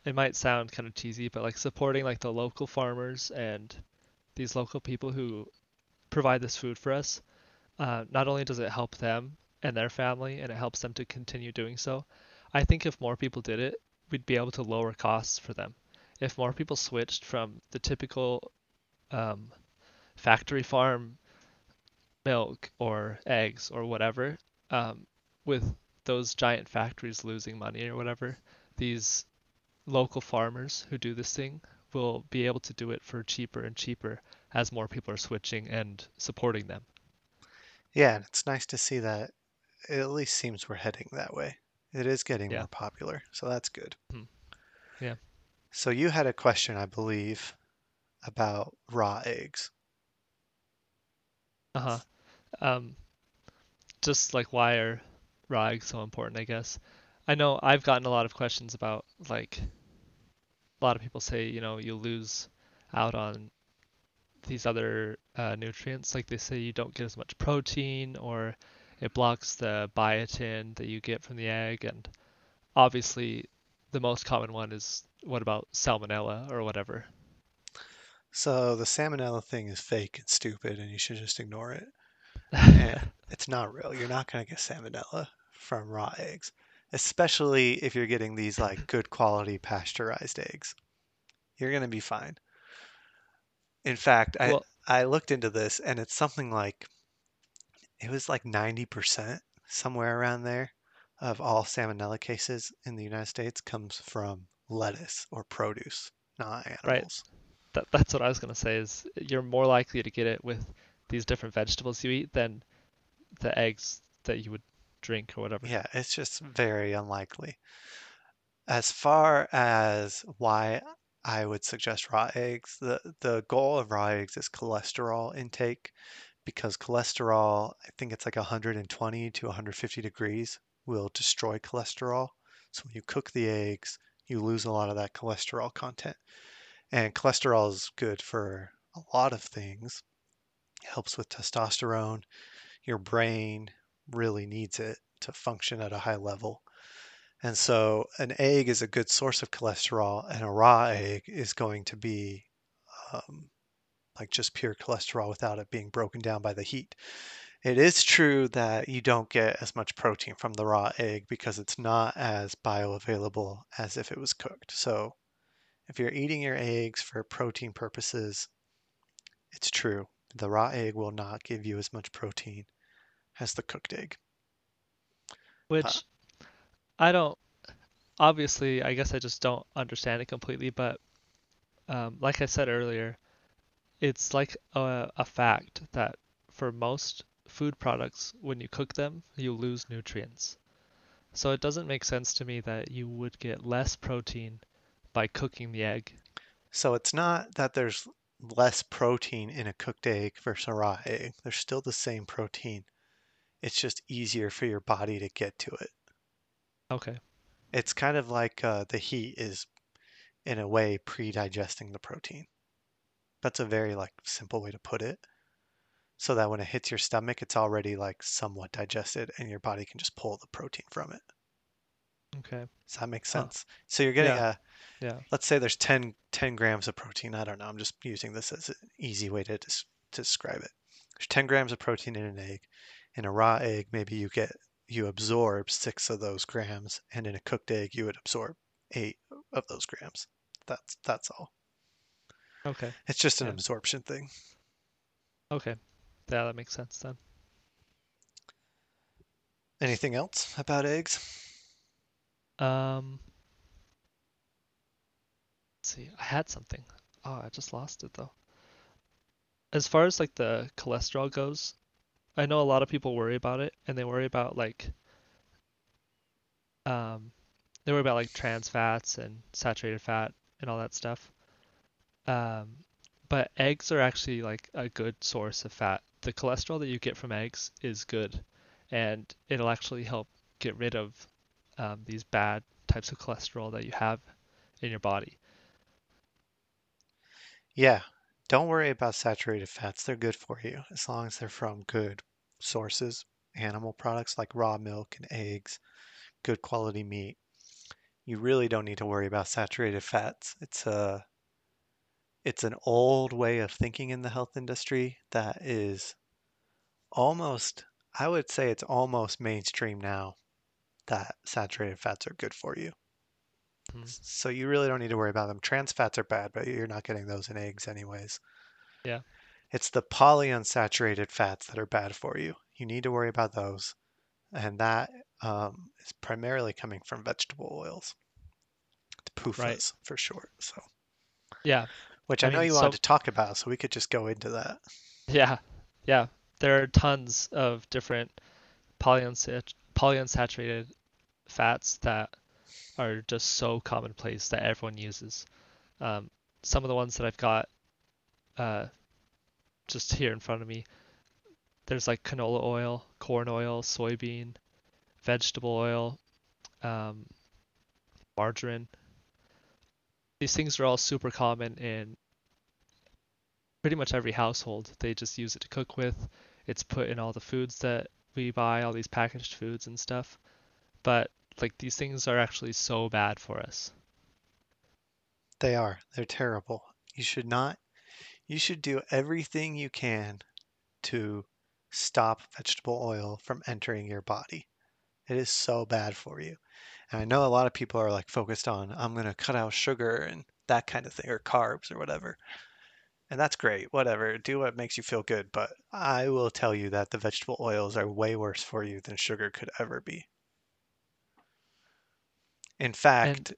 it might sound kind of cheesy, but like supporting like the local farmers and these local people who provide this food for us, uh, not only does it help them and their family and it helps them to continue doing so, I think if more people did it, we'd be able to lower costs for them. if more people switched from the typical um, factory farm milk or eggs or whatever, um, with those giant factories losing money or whatever, these local farmers who do this thing will be able to do it for cheaper and cheaper as more people are switching and supporting them. Yeah, and it's nice to see that it at least seems we're heading that way. It is getting Yeah. more popular, so that's good. Hmm. Yeah. So you had a question, I believe, about raw eggs. Uh-huh. Um, just like why are raw eggs so important, I guess. I know I've gotten a lot of questions about like a lot of people say, you know, you lose out on these other uh, nutrients. Like they say you don't get as much protein or it blocks the biotin that you get from the egg. And obviously, the most common one is what about salmonella or whatever? So the salmonella thing is fake and stupid, and you should just ignore it. It's not real. You're not going to get salmonella from raw eggs, especially if you're getting these like good quality pasteurized eggs. You're going to be fine. In fact, I Well, I looked into this and it's something like it was like 90% somewhere around there of all salmonella cases in the United States comes from lettuce or produce, not right. animals. That, that's what I was gonna say is you're more likely to get it with these different vegetables you eat than the eggs that you would drink or whatever. Yeah, it's just very unlikely. As far as why I would suggest raw eggs, the, the goal of raw eggs is cholesterol intake because cholesterol, I think it's like 120 to 150 degrees, will destroy cholesterol. So when you cook the eggs, you lose a lot of that cholesterol content. And cholesterol is good for a lot of things. It helps with testosterone. Your brain really needs it to function at a high level. And so an egg is a good source of cholesterol, and a raw egg is going to be um, like just pure cholesterol without it being broken down by the heat. It is true that you don't get as much protein from the raw egg because it's not as bioavailable as if it was cooked. So if you're eating your eggs for protein purposes, it's true. The raw egg will not give you as much protein as the cooked egg. Which I don't, obviously, I guess I just don't understand it completely, but um, like I said earlier, it's like a, a fact that for most food products, when you cook them, you lose nutrients. So it doesn't make sense to me that you would get less protein by cooking the egg. so it's not that there's less protein in a cooked egg versus a raw egg. There's still the same protein. It's just easier for your body to get to it. Okay. It's kind of like uh, the heat is, in a way, pre-digesting the protein. That's a very like simple way to put it. So that when it hits your stomach, it's already like somewhat digested, and your body can just pull the protein from it. Okay. Does that make Huh. sense? So you're getting Yeah. a, Yeah. let's say there's 10, 10 grams of protein. I don't know. I'm just using this as an easy way to, des- to describe it. There's 10 grams of protein in an egg. In a raw egg, maybe you get you absorb six of those grams, and in a cooked egg, you would absorb eight of those grams. That's that's all. Okay. It's just an Yeah. absorption thing. Okay. Yeah, that makes sense then. Anything else about eggs? Um, let's see. I had something. Oh, I just lost it though. As far as like the cholesterol goes, I know a lot of people worry about it and they worry about like um they worry about like trans fats and saturated fat and all that stuff. Um, but eggs are actually like a good source of fat. The cholesterol that you get from eggs is good, and it'll actually help get rid of um, these bad types of cholesterol that you have in your body. Yeah. Don't worry about saturated fats. They're good for you as long as they're from good sources, animal products like raw milk and eggs, good quality meat. You really don't need to worry about saturated fats. It's a it's an old way of thinking in the health industry that is almost, I would say it's almost mainstream now that saturated fats are good for you. hmm So you really don't need to worry about them. Trans fats are bad, but you're not getting those in eggs anyways. Yeah. It's the polyunsaturated fats that are bad for you. You need to worry about those. And that um, is primarily coming from vegetable oils. The Right. PUFAs for short. So, Yeah. Which I I know mean, you wanted so to talk about, so we could just go into that. yeah, yeah. There are tons of different polyunsat polyunsaturated fats that are just so commonplace that everyone uses. Um, some of the ones that I've got uh, just here in front of me, there's like canola oil, corn oil, soybean, vegetable oil, um, margarine. These things are all super common in pretty much every household. They just use it to cook with. It's put in all the foods that we buy, all these packaged foods and stuff. But like these things are actually so bad for us. They are. They're terrible. You should not, you should do everything you can to stop vegetable oil from entering your body. It is so bad for you. And I know a lot of people are like focused on, I'm going to cut out sugar and that kind of thing, or carbs or whatever. And that's great, whatever. Do what makes you feel good. But I will tell you that the vegetable oils are way worse for you than sugar could ever be. In And fact,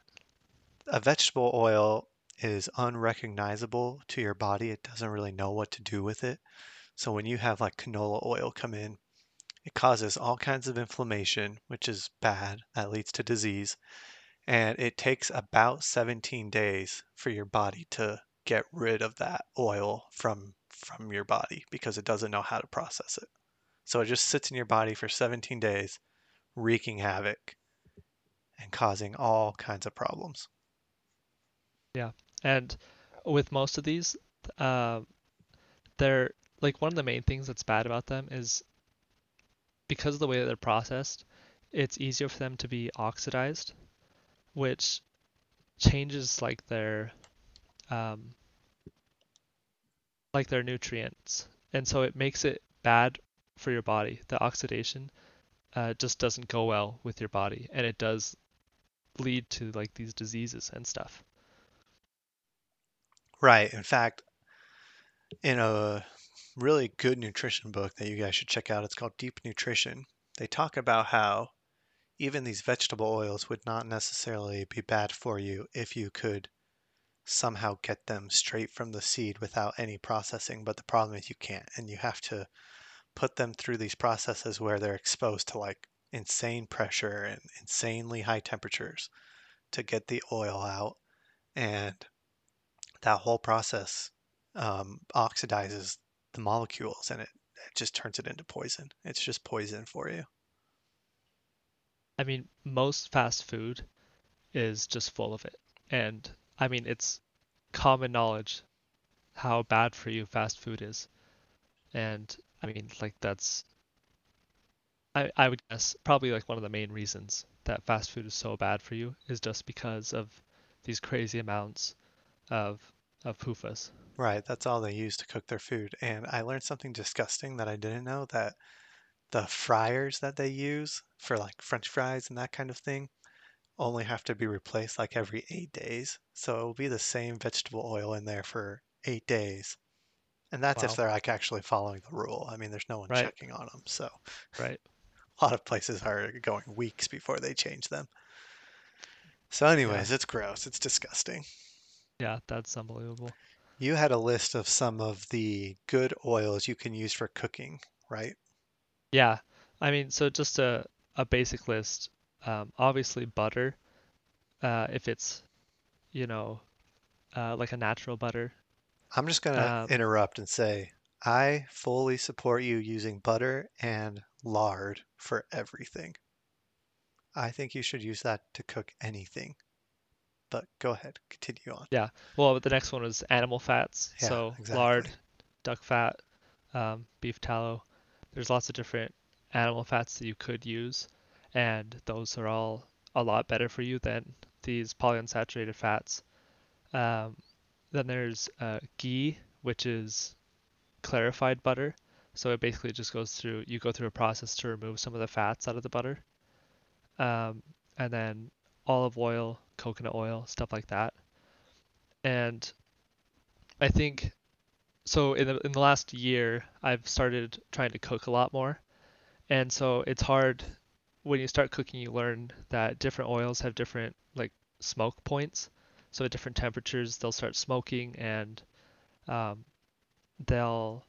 a vegetable oil is unrecognizable to your body. It doesn't really know what to do with it. So when you have like canola oil come in, it causes all kinds of inflammation, which is bad. That leads to disease. And it takes about 17 days for your body to get rid of that oil from from your body because it doesn't know how to process it. So it just sits in your body for 17 days, wreaking havoc and causing all kinds of problems. yeah, and with most of these, uh, they're like one of the main things that's bad about them is because of the way that they're processed, it's easier for them to be oxidized, which changes like their um, like their nutrients, and so it makes it bad for your body. The oxidation uh, just doesn't go well with your body, and it does lead to like these diseases and stuff. Right. In fact, in a really good nutrition book that you guys should check out, it's called Deep Nutrition. They talk about how even these vegetable oils would not necessarily be bad for you if you could somehow get them straight from the seed without any processing. But the problem is you can't, and you have to put them through these processes where they're exposed to like insane pressure and insanely high temperatures to get the oil out. And that whole process um, oxidizes the molecules and it, it just turns it into poison. It's just poison for you. I mean, most fast food is just full of it, and I mean it's common knowledge how bad for you fast food is, and I mean like that's I, I would guess probably like one of the main reasons that fast food is so bad for you is just because of these crazy amounts of of PUFAs. Right, that's all they use to cook their food. And I learned something disgusting that I didn't know that the fryers that they use for like French fries and that kind of thing only have to be replaced like every eight days. So it will be the same vegetable oil in there for eight days. And that's if Wow. they're like actually following the rule. I mean, there's no one Right, checking on them. So right. a lot of places are going weeks before they change them. So, Yeah. anyways, it's gross. It's disgusting. Yeah, that's unbelievable. You had a list of some of the good oils you can use for cooking, right? Yeah. I mean, so just a a basic list. Um, obviously butter, uh, if it's, you know, uh, like a natural butter. I'm just going to Um, interrupt and say I fully support you using butter and lard for everything. I think you should use that to cook anything. But go ahead, continue on. yeah. Well, the next one was animal fats. Yeah, So lard, duck fat, um, beef tallow. There's lots of different animal fats that you could use, and those are all a lot better for you than these polyunsaturated fats. Um, then there's uh, ghee, which is clarified butter. So it basically just goes through, you go through a process to remove some of the fats out of the butter. Um, and then olive oil, coconut oil, stuff like that. And I think so in the in the last year, I've started trying to cook a lot more. And so it's hard when you start cooking, you learn that different oils have different like smoke points. So at different temperatures, they'll start smoking and um, they'll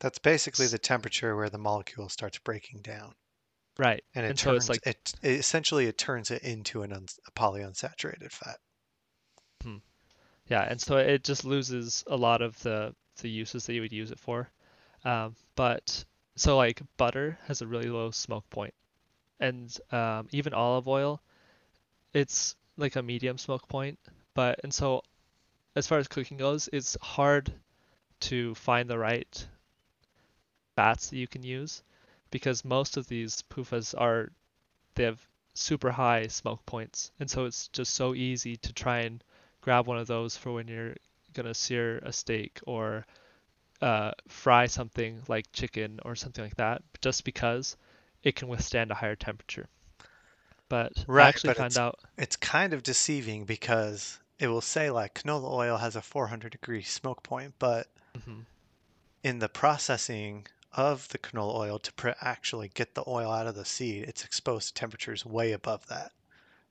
That's basically the temperature where the molecule starts breaking down, right. and it And so it's turns like it, it essentially it turns it into an uns, a polyunsaturated fat. hmm, yeah, and so it just loses a lot of the the uses that you would use it for. Um, but so like butter has a really low smoke point, and um, even olive oil, it's like a medium smoke point. But and so as far as cooking goes, it's hard to find the right fats that you can use because most of these PUFAs are they have super high smoke points, and so it's just so easy to try and grab one of those for when you're gonna sear a steak or uh, fry something like chicken or something like that, just because it can withstand a higher temperature. But I actually but found out, it's kind of deceiving because it will say like canola oil has a 400 degree smoke point, but mm-hmm. in the processing of the canola oil to actually get the oil out of the seed, it's exposed to temperatures way above that.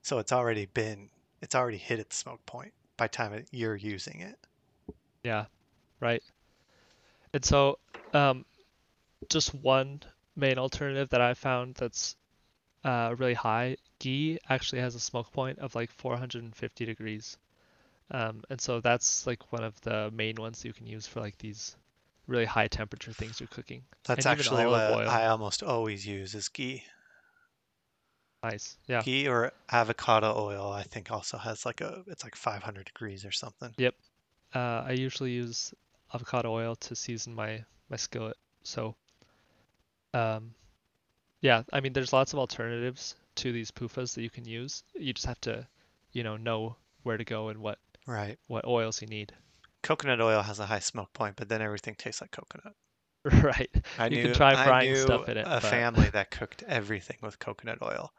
So it's already been, it's already hit its smoke point by time you're using it. yeah, right. And so um, just one main alternative that I found that's uh, really high, ghee actually has a smoke point of like 450 degrees. Um, and so that's like one of the main ones you can use for like these really high temperature things you're cooking. That's And actually what oil. I almost always use is ghee. Nice. Yeah. Ghee or avocado oil, I think also has like a, it's like 500 degrees or something. Yep. Uh, I usually use avocado oil to season my my skillet. So, um, yeah, I mean, there's lots of alternatives to these PUFAs that you can use. You just have to, you know, know where to go and what Right. what oils you need. Coconut oil has a high smoke point, but then everything tastes like coconut. Right. I You can knew try I frying knew stuff in it, a but family that cooked everything with coconut oil,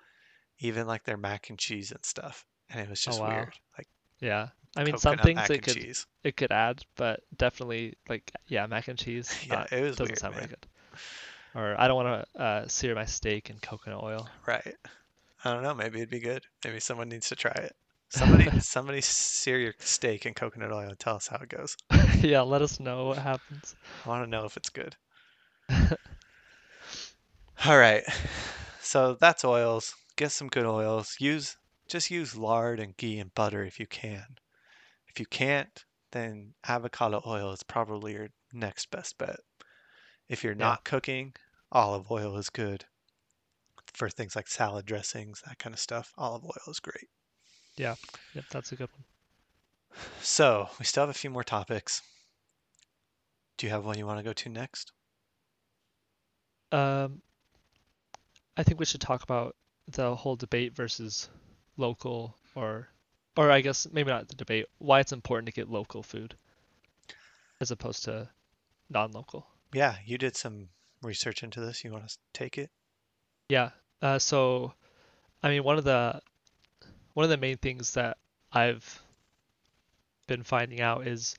even like their mac and cheese and stuff. And it was oh just wow. weird. Like Yeah. I mean, some things it could cheese. it could add, but definitely like yeah, mac and cheese Yeah, not it was doesn't weird, sound very good. Or I don't want to uh, sear my steak in coconut oil. Right. I don't know, maybe it'd be good. Maybe someone needs to try it. Somebody somebody sear your steak in coconut oil and tell us how it goes. Yeah, let us know what happens. I want to know if it's good. All right. So that's oils. Get some good oils. Use just use lard and ghee and butter if you can. If you can't, then avocado oil is probably your next best bet. If you're Yeah. not cooking, olive oil is good for things like salad dressings, that kind of stuff. Olive oil is great. Yeah. Yep, that's a good one. So we still have a few more topics. Do you have one you want to go to next? Um, I think we should talk about the whole debate versus local or or I guess maybe not the debate, why it's important to get local food as opposed to non-local. Yeah, you did some research into this. You want to take it? Yeah. Uh, so I mean one of the one of the main things that I've been finding out is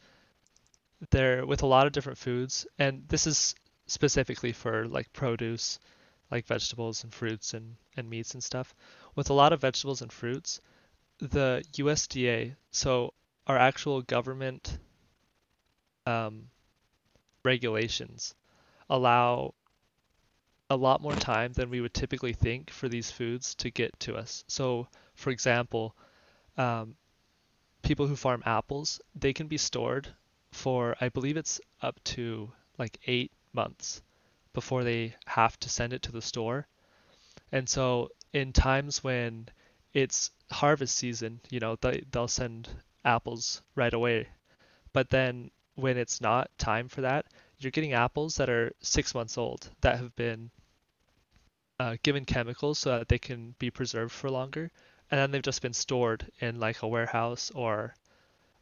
there with a lot of different foods, and this is specifically for like produce, like vegetables and fruits and, and meats and stuff. With a lot of vegetables and fruits, the USDA, so our actual government um, regulations, allow a lot more time than we would typically think for these foods to get to us. So, for example, um, people who farm apples, they can be stored for, I believe it's up to like eight months before they have to send it to the store. And so, in times when it's harvest season, you know, they, they'll send apples right away. But then when it's not time for that, you're getting apples that are six months old that have been uh, given chemicals so that they can be preserved for longer. And then they've just been stored in like a warehouse or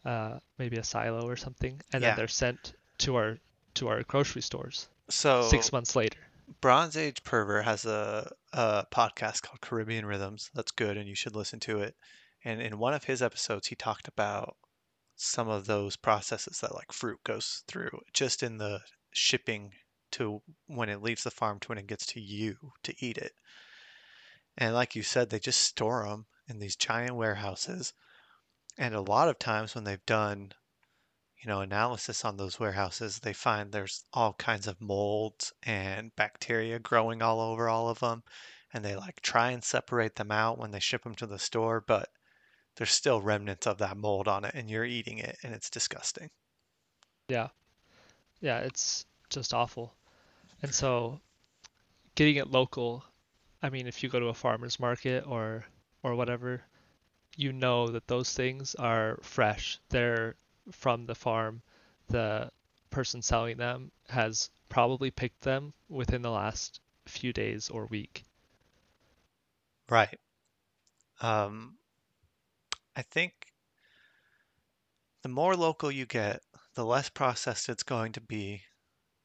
uh, maybe a silo or something, and then they're sent to our to our grocery stores So six months later. Bronze Age Pervert has a, a podcast called Caribbean Rhythms. That's good, and you should listen to it. And in one of his episodes, he talked about some of those processes that like fruit goes through just in the shipping to when it leaves the farm to when it gets to you to eat it. And like you said, they just store them in these giant warehouses. And a lot of times when they've done, you know, analysis on those warehouses, they find there's all kinds of molds and bacteria growing all over all of them. And they like try and separate them out when they ship them to the store, but there's still remnants of that mold on it and you're eating it and it's disgusting. Yeah. Yeah, it's just awful. And so getting it local, I mean, if you go to a farmer's market or or whatever, you know that those things are fresh. They're from the farm. The person selling them has probably picked them within the last few days or week. Right. Um, I think the more local you get, the less processed it's going to be.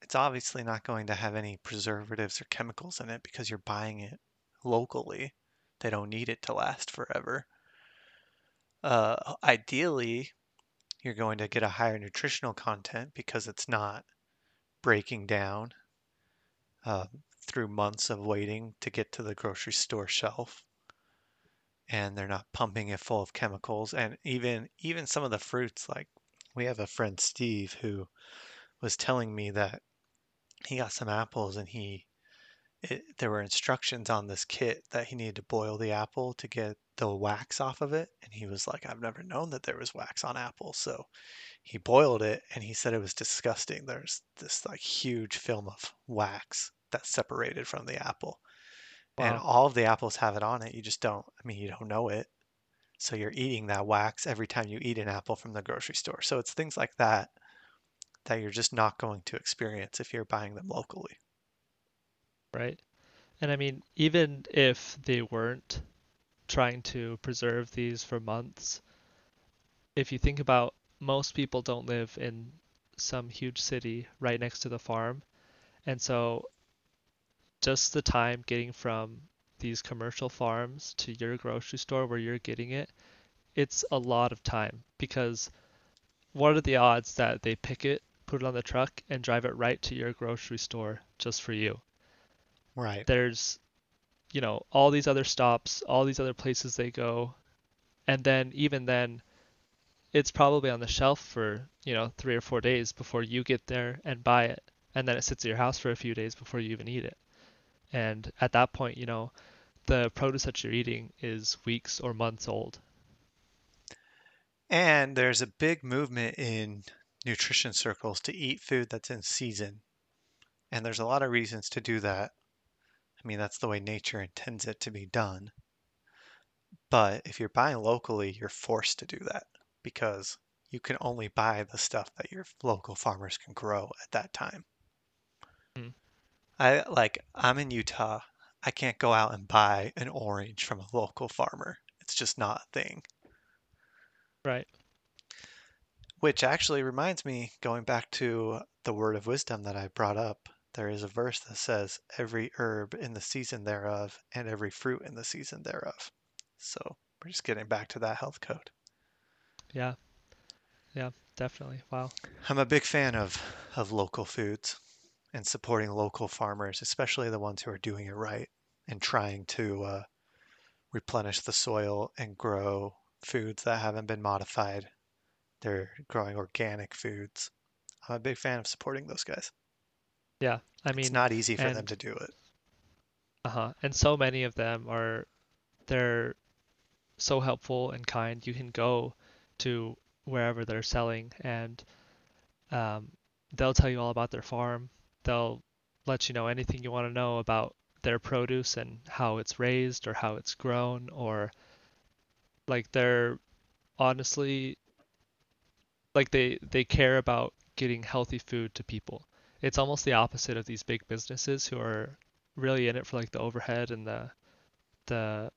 It's obviously not going to have any preservatives or chemicals in it because you're buying it locally. They don't need it to last forever. Uh, ideally, you're going to get a higher nutritional content because it's not breaking down uh, through months of waiting to get to the grocery store shelf and they're not pumping it full of chemicals and even even some of the fruits like we have a friend Steve who was telling me that he got some apples and he it, there were instructions on this kit that he needed to boil the apple to get the wax off of it and he was like I've never known that there was wax on apples so he boiled it and he said it was disgusting there's this like huge film of wax that's separated from the apple and all of the apples have it on it. You just don't, I mean, you don't know it. So you're eating that wax every time you eat an apple from the grocery store. So it's things like that that you're just not going to experience if you're buying them locally. Right? And I mean, even if they weren't trying to preserve these for months, if you think about most people don't live in some huge city right next to the farm. And so just the time getting from these commercial farms to your grocery store where you're getting it, it's a lot of time because what are the odds that they pick it, put it on the truck, and drive it right to your grocery store just for you? Right. There's, you know, all these other stops, all these other places they go, and then even then, it's probably on the shelf for, you know, three or four days before you get there and buy it. And then it sits at your house for a few days before you even eat it. And at that point, you know, the produce that you're eating is weeks or months old. And there's a big movement in nutrition circles to eat food that's in season. And there's a lot of reasons to do that. I mean, that's the way nature intends it to be done. But if you're buying locally, you're forced to do that because you can only buy the stuff that your local farmers can grow at that time. Mm, I like I'm in Utah. I can't go out and buy an orange from a local farmer. It's just not a thing. right. Which actually reminds me, going back to the word of wisdom that I brought up, there is a verse that says, every herb in the season thereof, and every fruit in the season thereof. So we're just getting back to that health code. Yeah. Yeah. Definitely. Wow. I'm a big fan of, of local foods and supporting local farmers, especially the ones who are doing it right and trying to uh, replenish the soil and grow foods that haven't been modified. They're growing organic foods. I'm a big fan of supporting those guys. Yeah. I mean, It's not easy for them to do it. uh-huh. And so many of them are they're so helpful and kind. You can go to wherever they're selling and um, they'll tell you all about their farm. They'll let you know anything you want to know about their produce and how it's raised or how it's grown or like they're honestly like they they care about getting healthy food to people. It's almost the opposite of these big businesses who are really in it for like the overhead and the the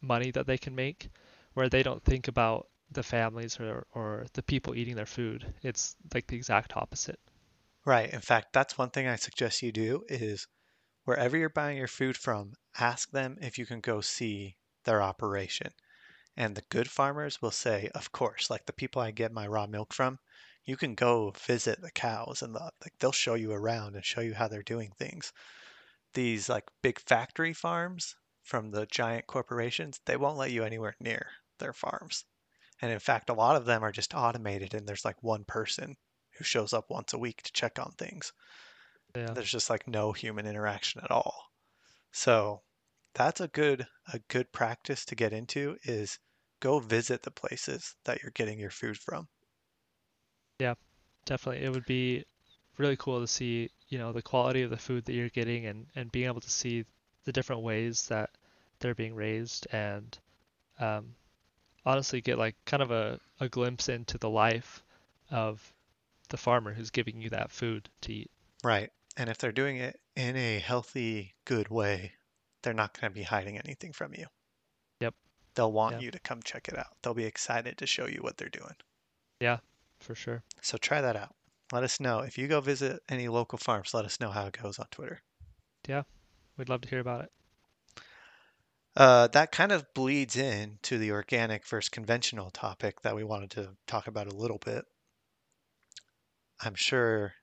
money that they can make, where they don't think about the families or, or the people eating their food. It's like the exact opposite. Right. In fact, that's one thing I suggest you do is wherever you're buying your food from, ask them if you can go see their operation. And the good farmers will say, of course, like the people I get my raw milk from, you can go visit the cows and the, like they'll show you around and show you how they're doing things. These like big factory farms from the giant corporations, they won't let you anywhere near their farms. And in fact, a lot of them are just automated and there's like one person who shows up once a week to check on things. Yeah. There's just like no human interaction at all. So that's a good a good practice to get into is go visit the places that you're getting your food from. Yeah, definitely. It would be really cool to see, you know, the quality of the food that you're getting and, and being able to see the different ways that they're being raised and um, honestly get like kind of a, a glimpse into the life of the farmer who's giving you that food to eat. Right. And if they're doing it in a healthy, good way, they're not going to be hiding anything from you. Yep. They'll want Yeah. you to come check it out. They'll be excited to show you what they're doing. Yeah, for sure. So try that out. Let us know. If you go visit any local farms, let us know how it goes on Twitter. Yeah, we'd love to hear about it. Uh, that kind of bleeds in to the organic versus conventional topic that we wanted to talk about a little bit. I'm sure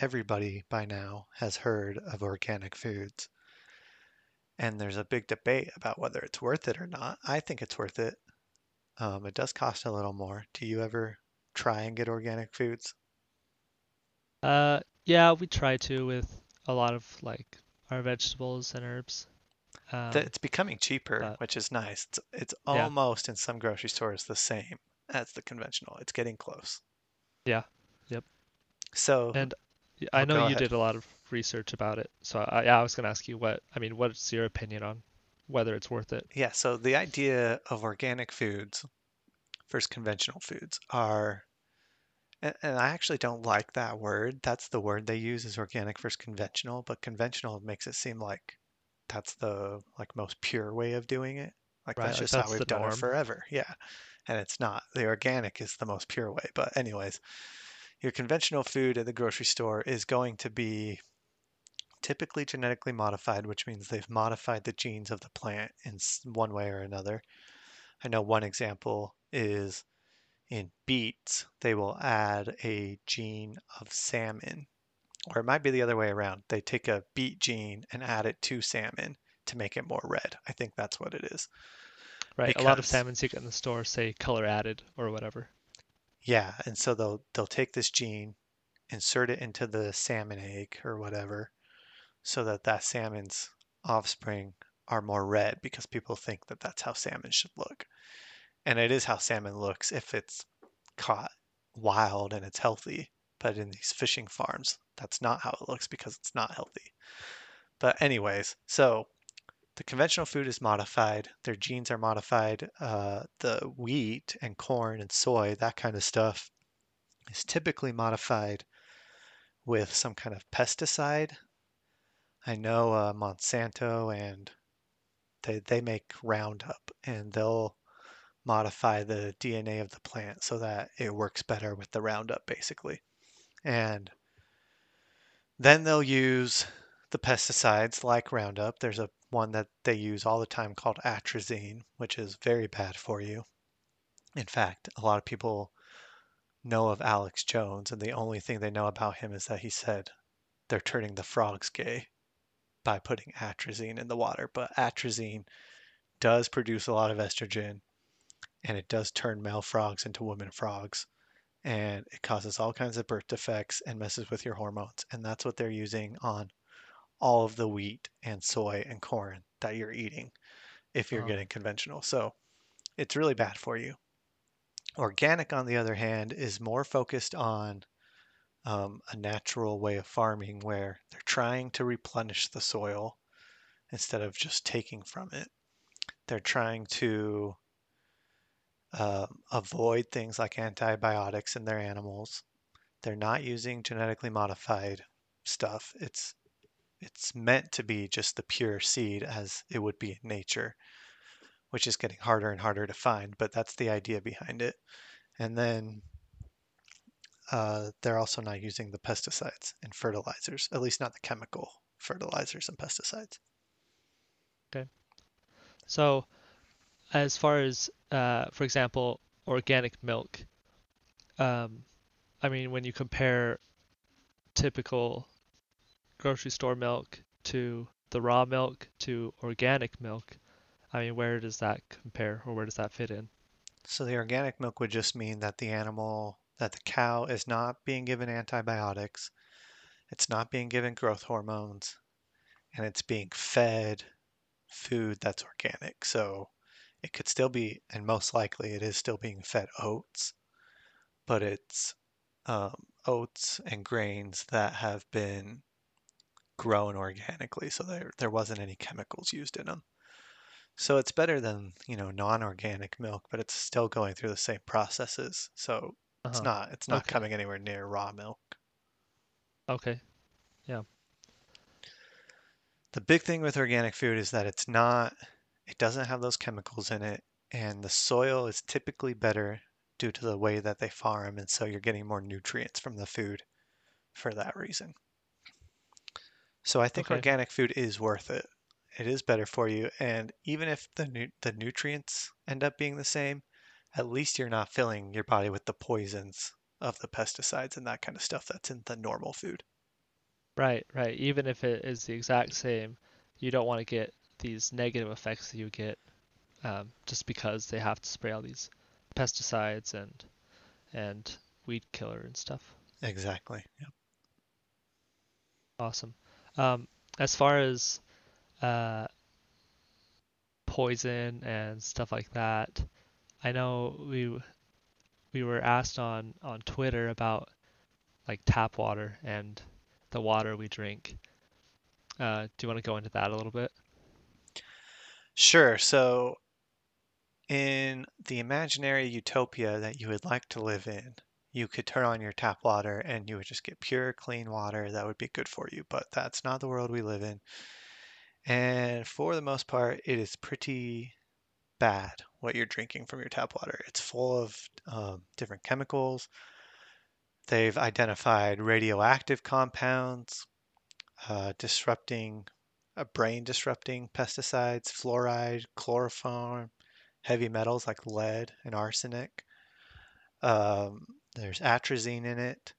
everybody by now has heard of organic foods, and there's a big debate about whether it's worth it or not. I think it's worth it. Um, it does cost a little more. Do you ever try and get organic foods? Uh, yeah, we try to with a lot of like our vegetables and herbs. Um, it's becoming cheaper, but which is nice. It's, it's yeah, almost in some grocery stores the same as the conventional. It's getting close. yeah, yep. So, And I oh, know you ahead. did a lot of research about it, so I, yeah, I was gonna ask you what, I mean, what's your opinion on whether it's worth it? Yeah, so the idea of organic foods versus conventional foods are, and, and I actually don't like that word. That's the word they use is organic versus conventional, but conventional makes it seem like that's the like most pure way of doing it. Like Right, that's like just how we've done it forever. Yeah. And it's not. The organic is the most pure way. But anyways, your conventional food at the grocery store is going to be typically genetically modified, which means they've modified the genes of the plant in one way or another. I know one example is in beets, they will add a gene of salmon, or it might be the other way around. They take a beet gene and add it to salmon to make it more red. I think that's what it is. Right, a lot of Because, salmons you get in the store say color added or whatever. yeah, and so they'll they'll take this gene, insert it into the salmon egg or whatever, so that that salmon's offspring are more red because people think that that's how salmon should look. And it is how salmon looks if it's caught wild and it's healthy. But in these fishing farms, that's not how it looks because it's not healthy. But, anyways, so the conventional food is modified, their genes are modified. Uh, the wheat and corn and soy, that kind of stuff, is typically modified with some kind of pesticide. I know uh, Monsanto and they, they make Roundup and they'll modify the DNA of the plant so that it works better with the Roundup, basically. And then they'll use the pesticides like Roundup. There's a one that they use all the time called atrazine, which is very bad for you. In fact, a lot of people know of Alex Jones, and the only thing they know about him is that he said they're turning the frogs gay by putting atrazine in the water. But atrazine does produce a lot of estrogen, and it does turn male frogs into women frogs. And it causes all kinds of birth defects and messes with your hormones. And that's what they're using on all of the wheat and soy and corn that you're eating if you're Oh, getting conventional. So it's really bad for you. Organic, on the other hand, is more focused on um, a natural way of farming where they're trying to replenish the soil instead of just taking from it. They're trying to um, avoid things like antibiotics in their animals. They're not using genetically modified stuff. It's it's meant to be just the pure seed as it would be in nature, which is getting harder and harder to find, but that's the idea behind it. And then uh, they're also not using the pesticides and fertilizers, at least not the chemical fertilizers and pesticides. Okay. So, as far as, uh, for example, organic milk, um, I mean, when you compare typical grocery store milk to the raw milk to organic milk, I mean, where does that compare or where does that fit in? So the organic milk would just mean that the animal, that the cow is not being given antibiotics, it's not being given growth hormones, and it's being fed food that's organic. So it could still be, and most likely it is still being fed oats, but it's um, oats and grains that have been grown organically, so there there wasn't any chemicals used in them. So it's better than, you know, non-organic milk, but it's still going through the same processes. So it's Uh-huh. not it's not Okay. coming anywhere near raw milk. Okay. Yeah. The big thing with organic food is that it's not it doesn't have those chemicals in it, and the soil is typically better due to the way that they farm, and so you're getting more nutrients from the food for that reason. So I think Okay. organic food is worth it. It is better for you, and even if the nu the nutrients end up being the same, at least you're not filling your body with the poisons of the pesticides and that kind of stuff that's in the normal food. Right, right. Even if it is the exact same, you don't want to get these negative effects that you get um, just because they have to spray all these pesticides and and weed killer and stuff. Exactly. Yep. Awesome. Um, as far as uh, poison and stuff like that, I know we we were asked on on Twitter about like tap water and the water we drink. Uh, do you want to go into that a little bit? Sure. So in the imaginary utopia that you would like to live in, you could turn on your tap water and you would just get pure, clean water that would be good for you. But that's not the world we live in. And for the most part, it is pretty bad what you're drinking from your tap water. It's full of um, different chemicals. They've identified radioactive compounds, uh, disrupting, brain disrupting pesticides, fluoride, chloroform, heavy metals like lead and arsenic. Um, there's atrazine in it.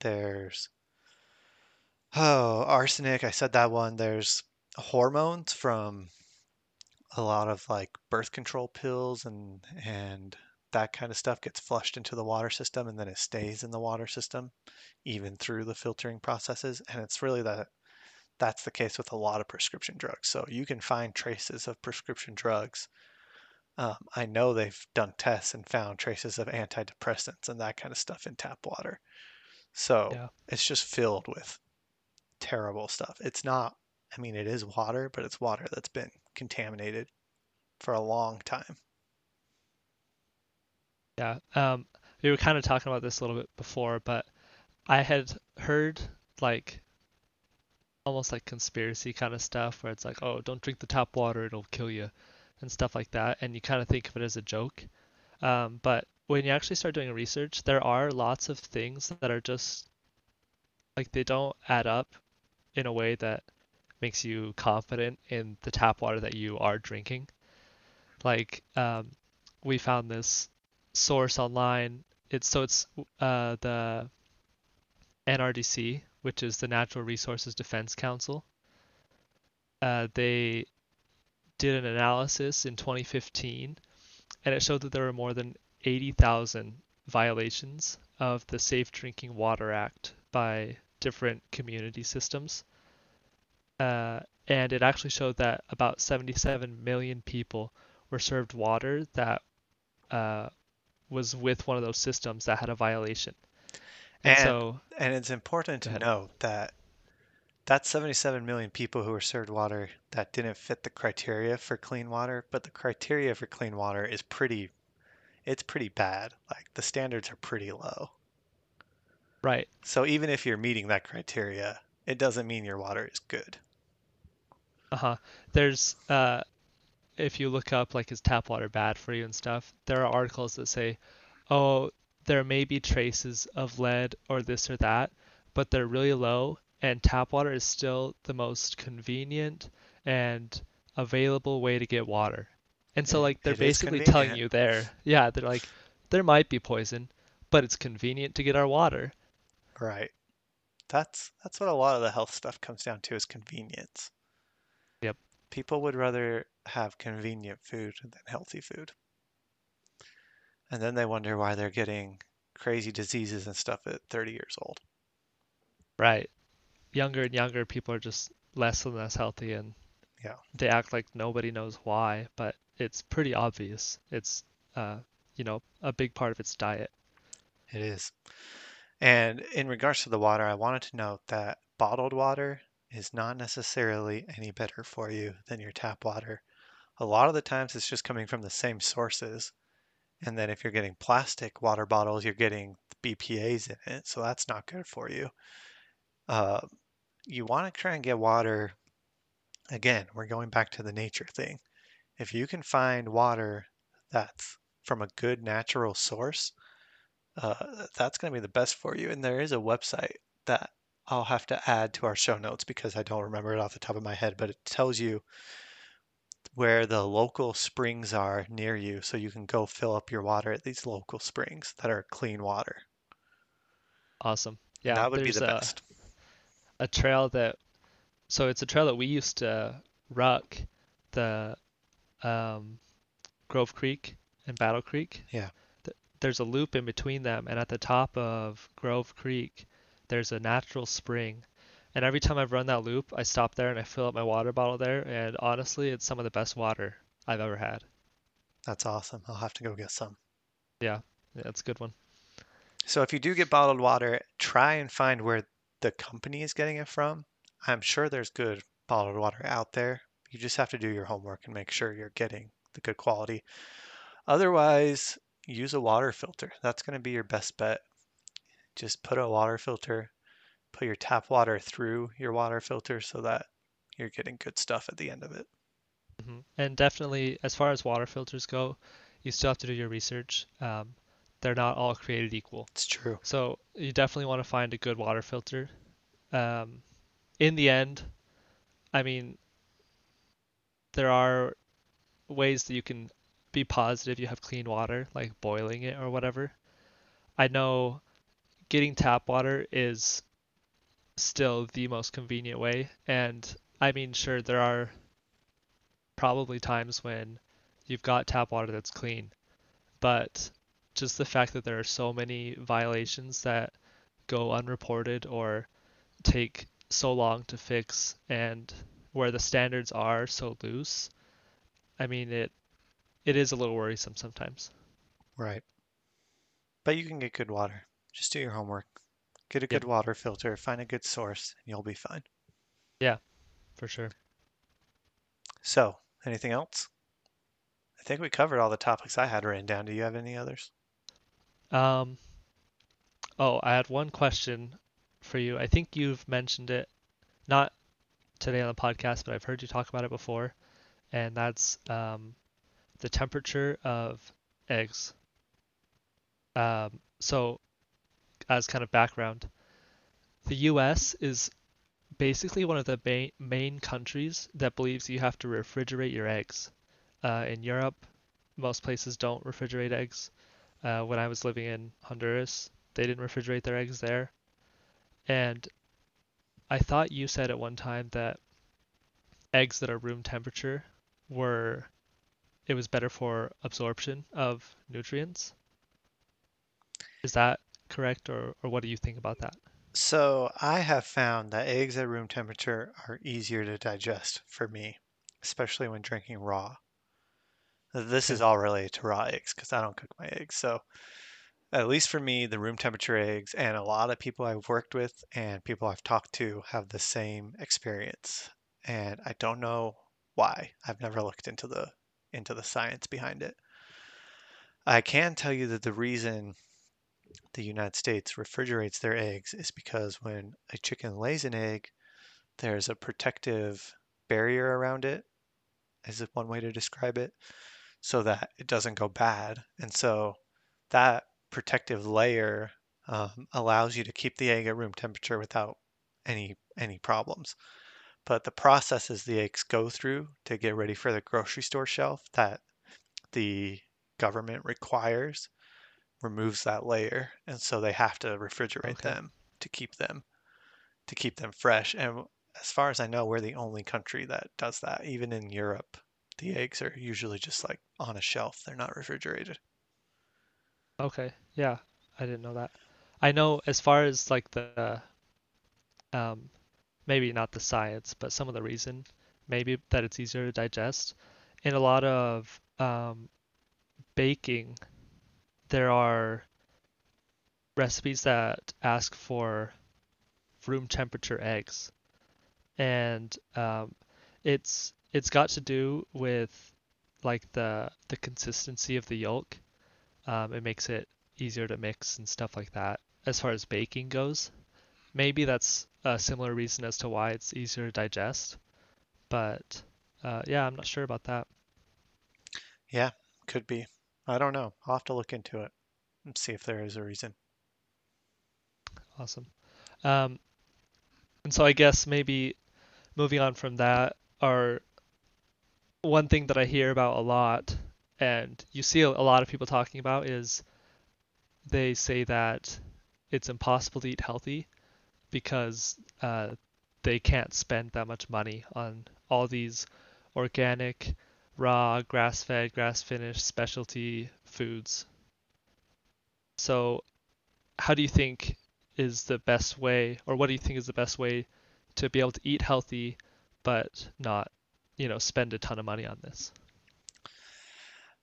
There's, oh, arsenic. I said that one. There's hormones from a lot of like birth control pills and and that kind of stuff gets flushed into the water system and then it stays in the water system even through the filtering processes and it's really that that's the case with a lot of prescription drugs so you can find traces of prescription drugs um, i know they've done tests and found traces of antidepressants and that kind of stuff in tap water so Yeah. it's just filled with terrible stuff it's not i mean it is water but it's water that's been contaminated for a long time Yeah. Um, we were kind of talking about this a little bit before, but I had heard like almost like conspiracy kind of stuff where it's like, oh, don't drink the tap water, it'll kill you, and stuff like that. And you kind of think of it as a joke. Um, but when you actually start doing research, there are lots of things that are just like they don't add up in a way that makes you confident in the tap water that you are drinking. Like, um, we found this source online. It's so it's uh, the NRDC, which is the Natural Resources Defense Council. Uh, they did an analysis in 2015, and it showed that there were more than 80,000 violations of the Safe Drinking Water Act by different community systems. Uh, and it actually showed that about 77 million people were served water that uh, was with one of those systems that had a violation. And and so, and it's important to note that that's 77 million people who were served water that didn't fit the criteria for clean water but the criteria for clean water is pretty it's pretty bad like the standards are pretty low Right. so even if you're meeting that criteria it doesn't mean your water is good Uh-huh. There's uh if you look up like is tap water bad for you and stuff, there are articles that say, "Oh, there may be traces of lead or this or that, but they're really low and tap water is still the most convenient and available way to get water. And so like they're it basically telling you there, yeah, they're like there might be poison, but it's convenient to get our water. Right. That's that's what a lot of the health stuff comes down to is convenience. Yep. People would rather have convenient food than healthy food. And then they wonder why they're getting crazy diseases and stuff at 30 years old. Right. Younger and younger people are just less and less healthy and Yeah, they act like nobody knows why, but it's pretty obvious. It's uh, you know, a big part of its diet. it is. And in regards to the water, I wanted to note that bottled water is not necessarily any better for you than your tap water. A lot of the times it's just coming from the same sources. And then if you're getting plastic water bottles, you're getting BPA's in it, so that's not good for you. Uh, you want to try and get water. Again, we're going back to the nature thing. If you can find water that's from a good natural source, uh, that's going to be the best for you. And there is a website that I'll have to add to our show notes because I don't remember it off the top of my head, but it tells you where the local springs are near you so you can go fill up your water at these local springs that are clean water. Awesome. Yeah, that would be the a best. a trail that so it's a trail that we used to ruck the um, Grove Creek and Battle Creek. Yeah, There's a loop in between them, and at the top of Grove Creek, there's a natural spring. And every time I've run that loop, I stop there and I fill up my water bottle there, and honestly, it's some of the best water I've ever had. that's awesome. I'll have to go get some. Yeah, yeah, it's a good one. So if you do get bottled water, try and find where the company is getting it from. I'm sure there's good bottled water out there. You just have to do your homework and make sure you're getting the good quality. Otherwise, use a water filter. That's going to be your best bet. Just put a water filter, put your tap water through your water filter so that you're getting good stuff at the end of it. hmm And definitely, as far as water filters go, you still have to do your research. Um, they're not all created equal. It's true. So you definitely want to find a good water filter. Um, in the end, I mean, there are ways that you can be positive you have clean water, like boiling it or whatever. I know getting tap water is still the most convenient way, and I mean, sure, there are probably times when you've got tap water that's clean, but just the fact that there are so many violations that go unreported or take so long to fix and where the standards are so loose, I mean it it is a little worrisome sometimes. Right. But you can get good water. Just do your homework. Get a Yep. good water filter, find a good source, and you'll be fine. Yeah, for sure. So, anything else? I think we covered all the topics I had written down. Do you have any others? Um, oh, I had one question for you. I think you've mentioned it, not today on the podcast, but I've heard you talk about it before, and that's um, the temperature of eggs. Um, so, as kind of background, the US is basically one of the main, main countries that believes you have to refrigerate your eggs. Uh, in Europe, most places don't refrigerate eggs. Uh, when I was living in Honduras, they didn't refrigerate their eggs there. And I thought you said at one time that eggs that are room temperature were, it was better for absorption of nutrients. Is that correct, or, or what do you think about that? So, I have found that eggs at room temperature are easier to digest for me, especially when drinking raw. This is all related to raw eggs because I don't cook my eggs. So, at least for me, the room temperature eggs and a lot of people I've worked with and people I've talked to have the same experience. And I don't know why. I've never looked into the into the science behind it. I can tell you that the reason the United States refrigerates their eggs is because when a chicken lays an egg, there's a protective barrier around it, is one way to describe it, so that it doesn't go bad. And so that protective layer um, allows you to keep the egg at room temperature without any any problems. But the processes the eggs go through to get ready for the grocery store shelf that the government requires removes that layer, and so they have to refrigerate Okay. them to keep them to keep them fresh. And as far as I know, we're the only country that does that. Even in Europe, the eggs are usually just like on a shelf. They're not refrigerated. Okay. Yeah, I didn't know that. I know as far as like the um maybe not the science, but some of the reason maybe that it's easier to digest. In a lot of um baking, there are recipes that ask for room temperature eggs, and um, it's it's got to do with like the the consistency of the yolk. Um, it makes it easier to mix and stuff like that. As far as baking goes, maybe that's a similar reason as to why it's easier to digest. But uh, yeah, I'm not sure about that. Yeah, could be. I don't know. I'll have to look into it and see if there is a reason. Awesome. Um, and so I guess maybe moving on from that, are one thing that I hear about a lot, and you see a lot of people talking about, is they say that it's impossible to eat healthy because uh, they can't spend that much money on all these organic, raw, grass-fed, grass-finished specialty foods. So, how do you think is the best way, or what do you think is the best way to be able to eat healthy but not, you know, spend a ton of money on this?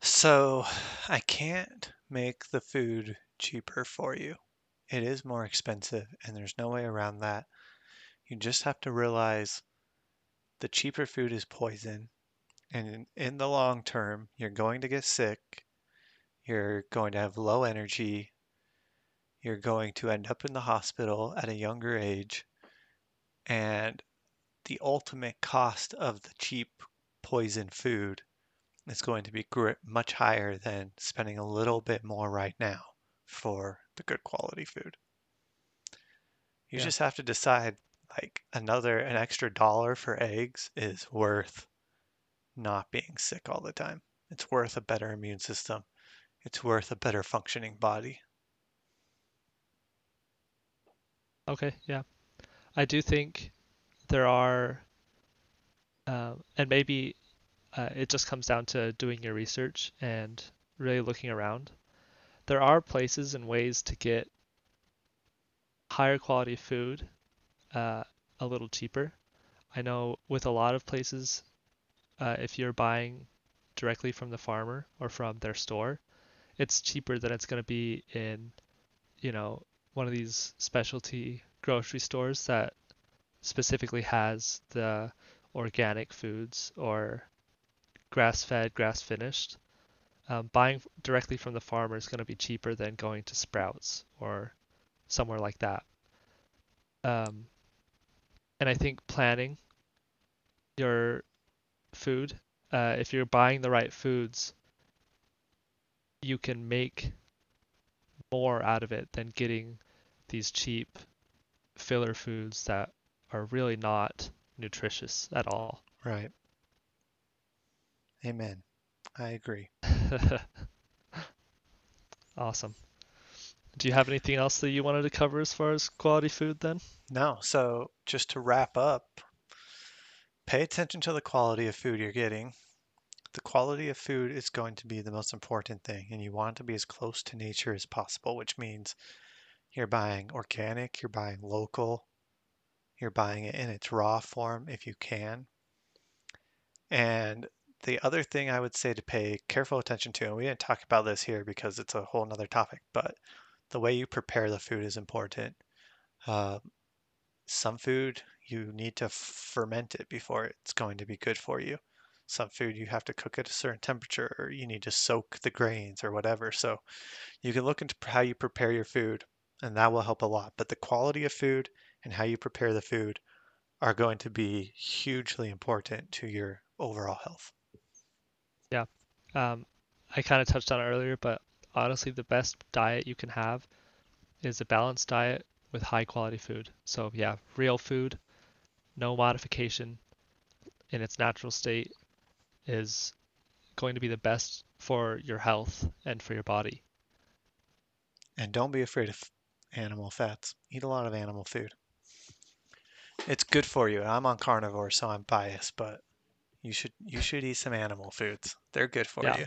So I can't make the food cheaper for you. It is more expensive, and there's no way around that. You just have to realize the cheaper food is poison, and in, the long term, you're going to get sick, you're going to have low energy, you're going to end up in the hospital at a younger age, and the ultimate cost of the cheap poison food is going to be much higher than spending a little bit more right now for the good quality food. You Yeah. just have to decide like another an extra dollar for eggs is worth not being sick all the time. It's worth a better immune system. It's worth a better functioning body. Okay, yeah. I do think there are, um, and maybe uh, it just comes down to doing your research and really looking around. There are places and ways to get higher quality food uh, a little cheaper. I know with a lot of places, uh, if you're buying directly from the farmer or from their store, it's cheaper than it's going to be in, you know, one of these specialty grocery stores that specifically has the organic foods or grass-fed, grass-finished. Um, buying directly from the farmer is going to be cheaper than going to Sprouts or somewhere like that. Um, and I think planning your food, uh, if you're buying the right foods, you can make more out of it than getting these cheap filler foods that are really not nutritious at all. Right. Amen. I agree. Awesome. Do you have anything else that you wanted to cover as far as quality food then? No, so just to wrap up, pay attention to the quality of food you're getting. The quality of food is going to be the most important thing, and you want to be as close to nature as possible, which means you're buying organic, you're buying local, you're buying it in its raw form if you can. And the other thing I would say to pay careful attention to, and we didn't talk about this here because it's a whole nother topic, but the way you prepare the food is important. Uh, some food you need to ferment it before it's going to be good for you. Some food you have to cook at a certain temperature, or you need to soak the grains or whatever. So you can look into how you prepare your food, and that will help a lot. But the quality of food and how you prepare the food are going to be hugely important to your overall health. Yeah. Um, I kind of touched on it earlier, but honestly, the best diet you can have is a balanced diet with high quality food. So yeah, real food, no modification in its natural state is going to be the best for your health and for your body. And don't be afraid of animal fats. Eat a lot of animal food. It's good for you. I'm on carnivore, so I'm biased, but you should you should eat some animal foods. They're good for Yeah, you.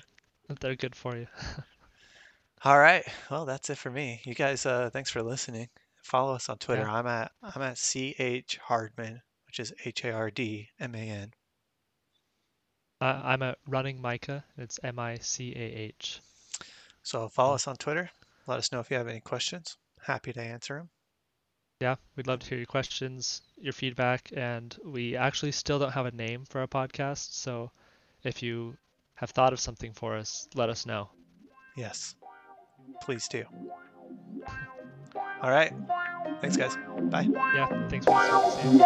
they're good for you. All right. Well, that's it for me. You guys, uh, thanks for listening. Follow us on Twitter. Yeah. I'm at I'm at CH Hardman, which is H A R D M A N. I, I'm at running Micah. It's M-I-C-A-H. So follow us on Twitter. Let us know if you have any questions. Happy to answer them. Yeah, we'd love to hear your questions, your feedback, and we actually still don't have a name for our podcast. So if you have thought of something for us, let us know. Yes. Please do. All right. Thanks, guys. Bye. Yeah, thanks for listening.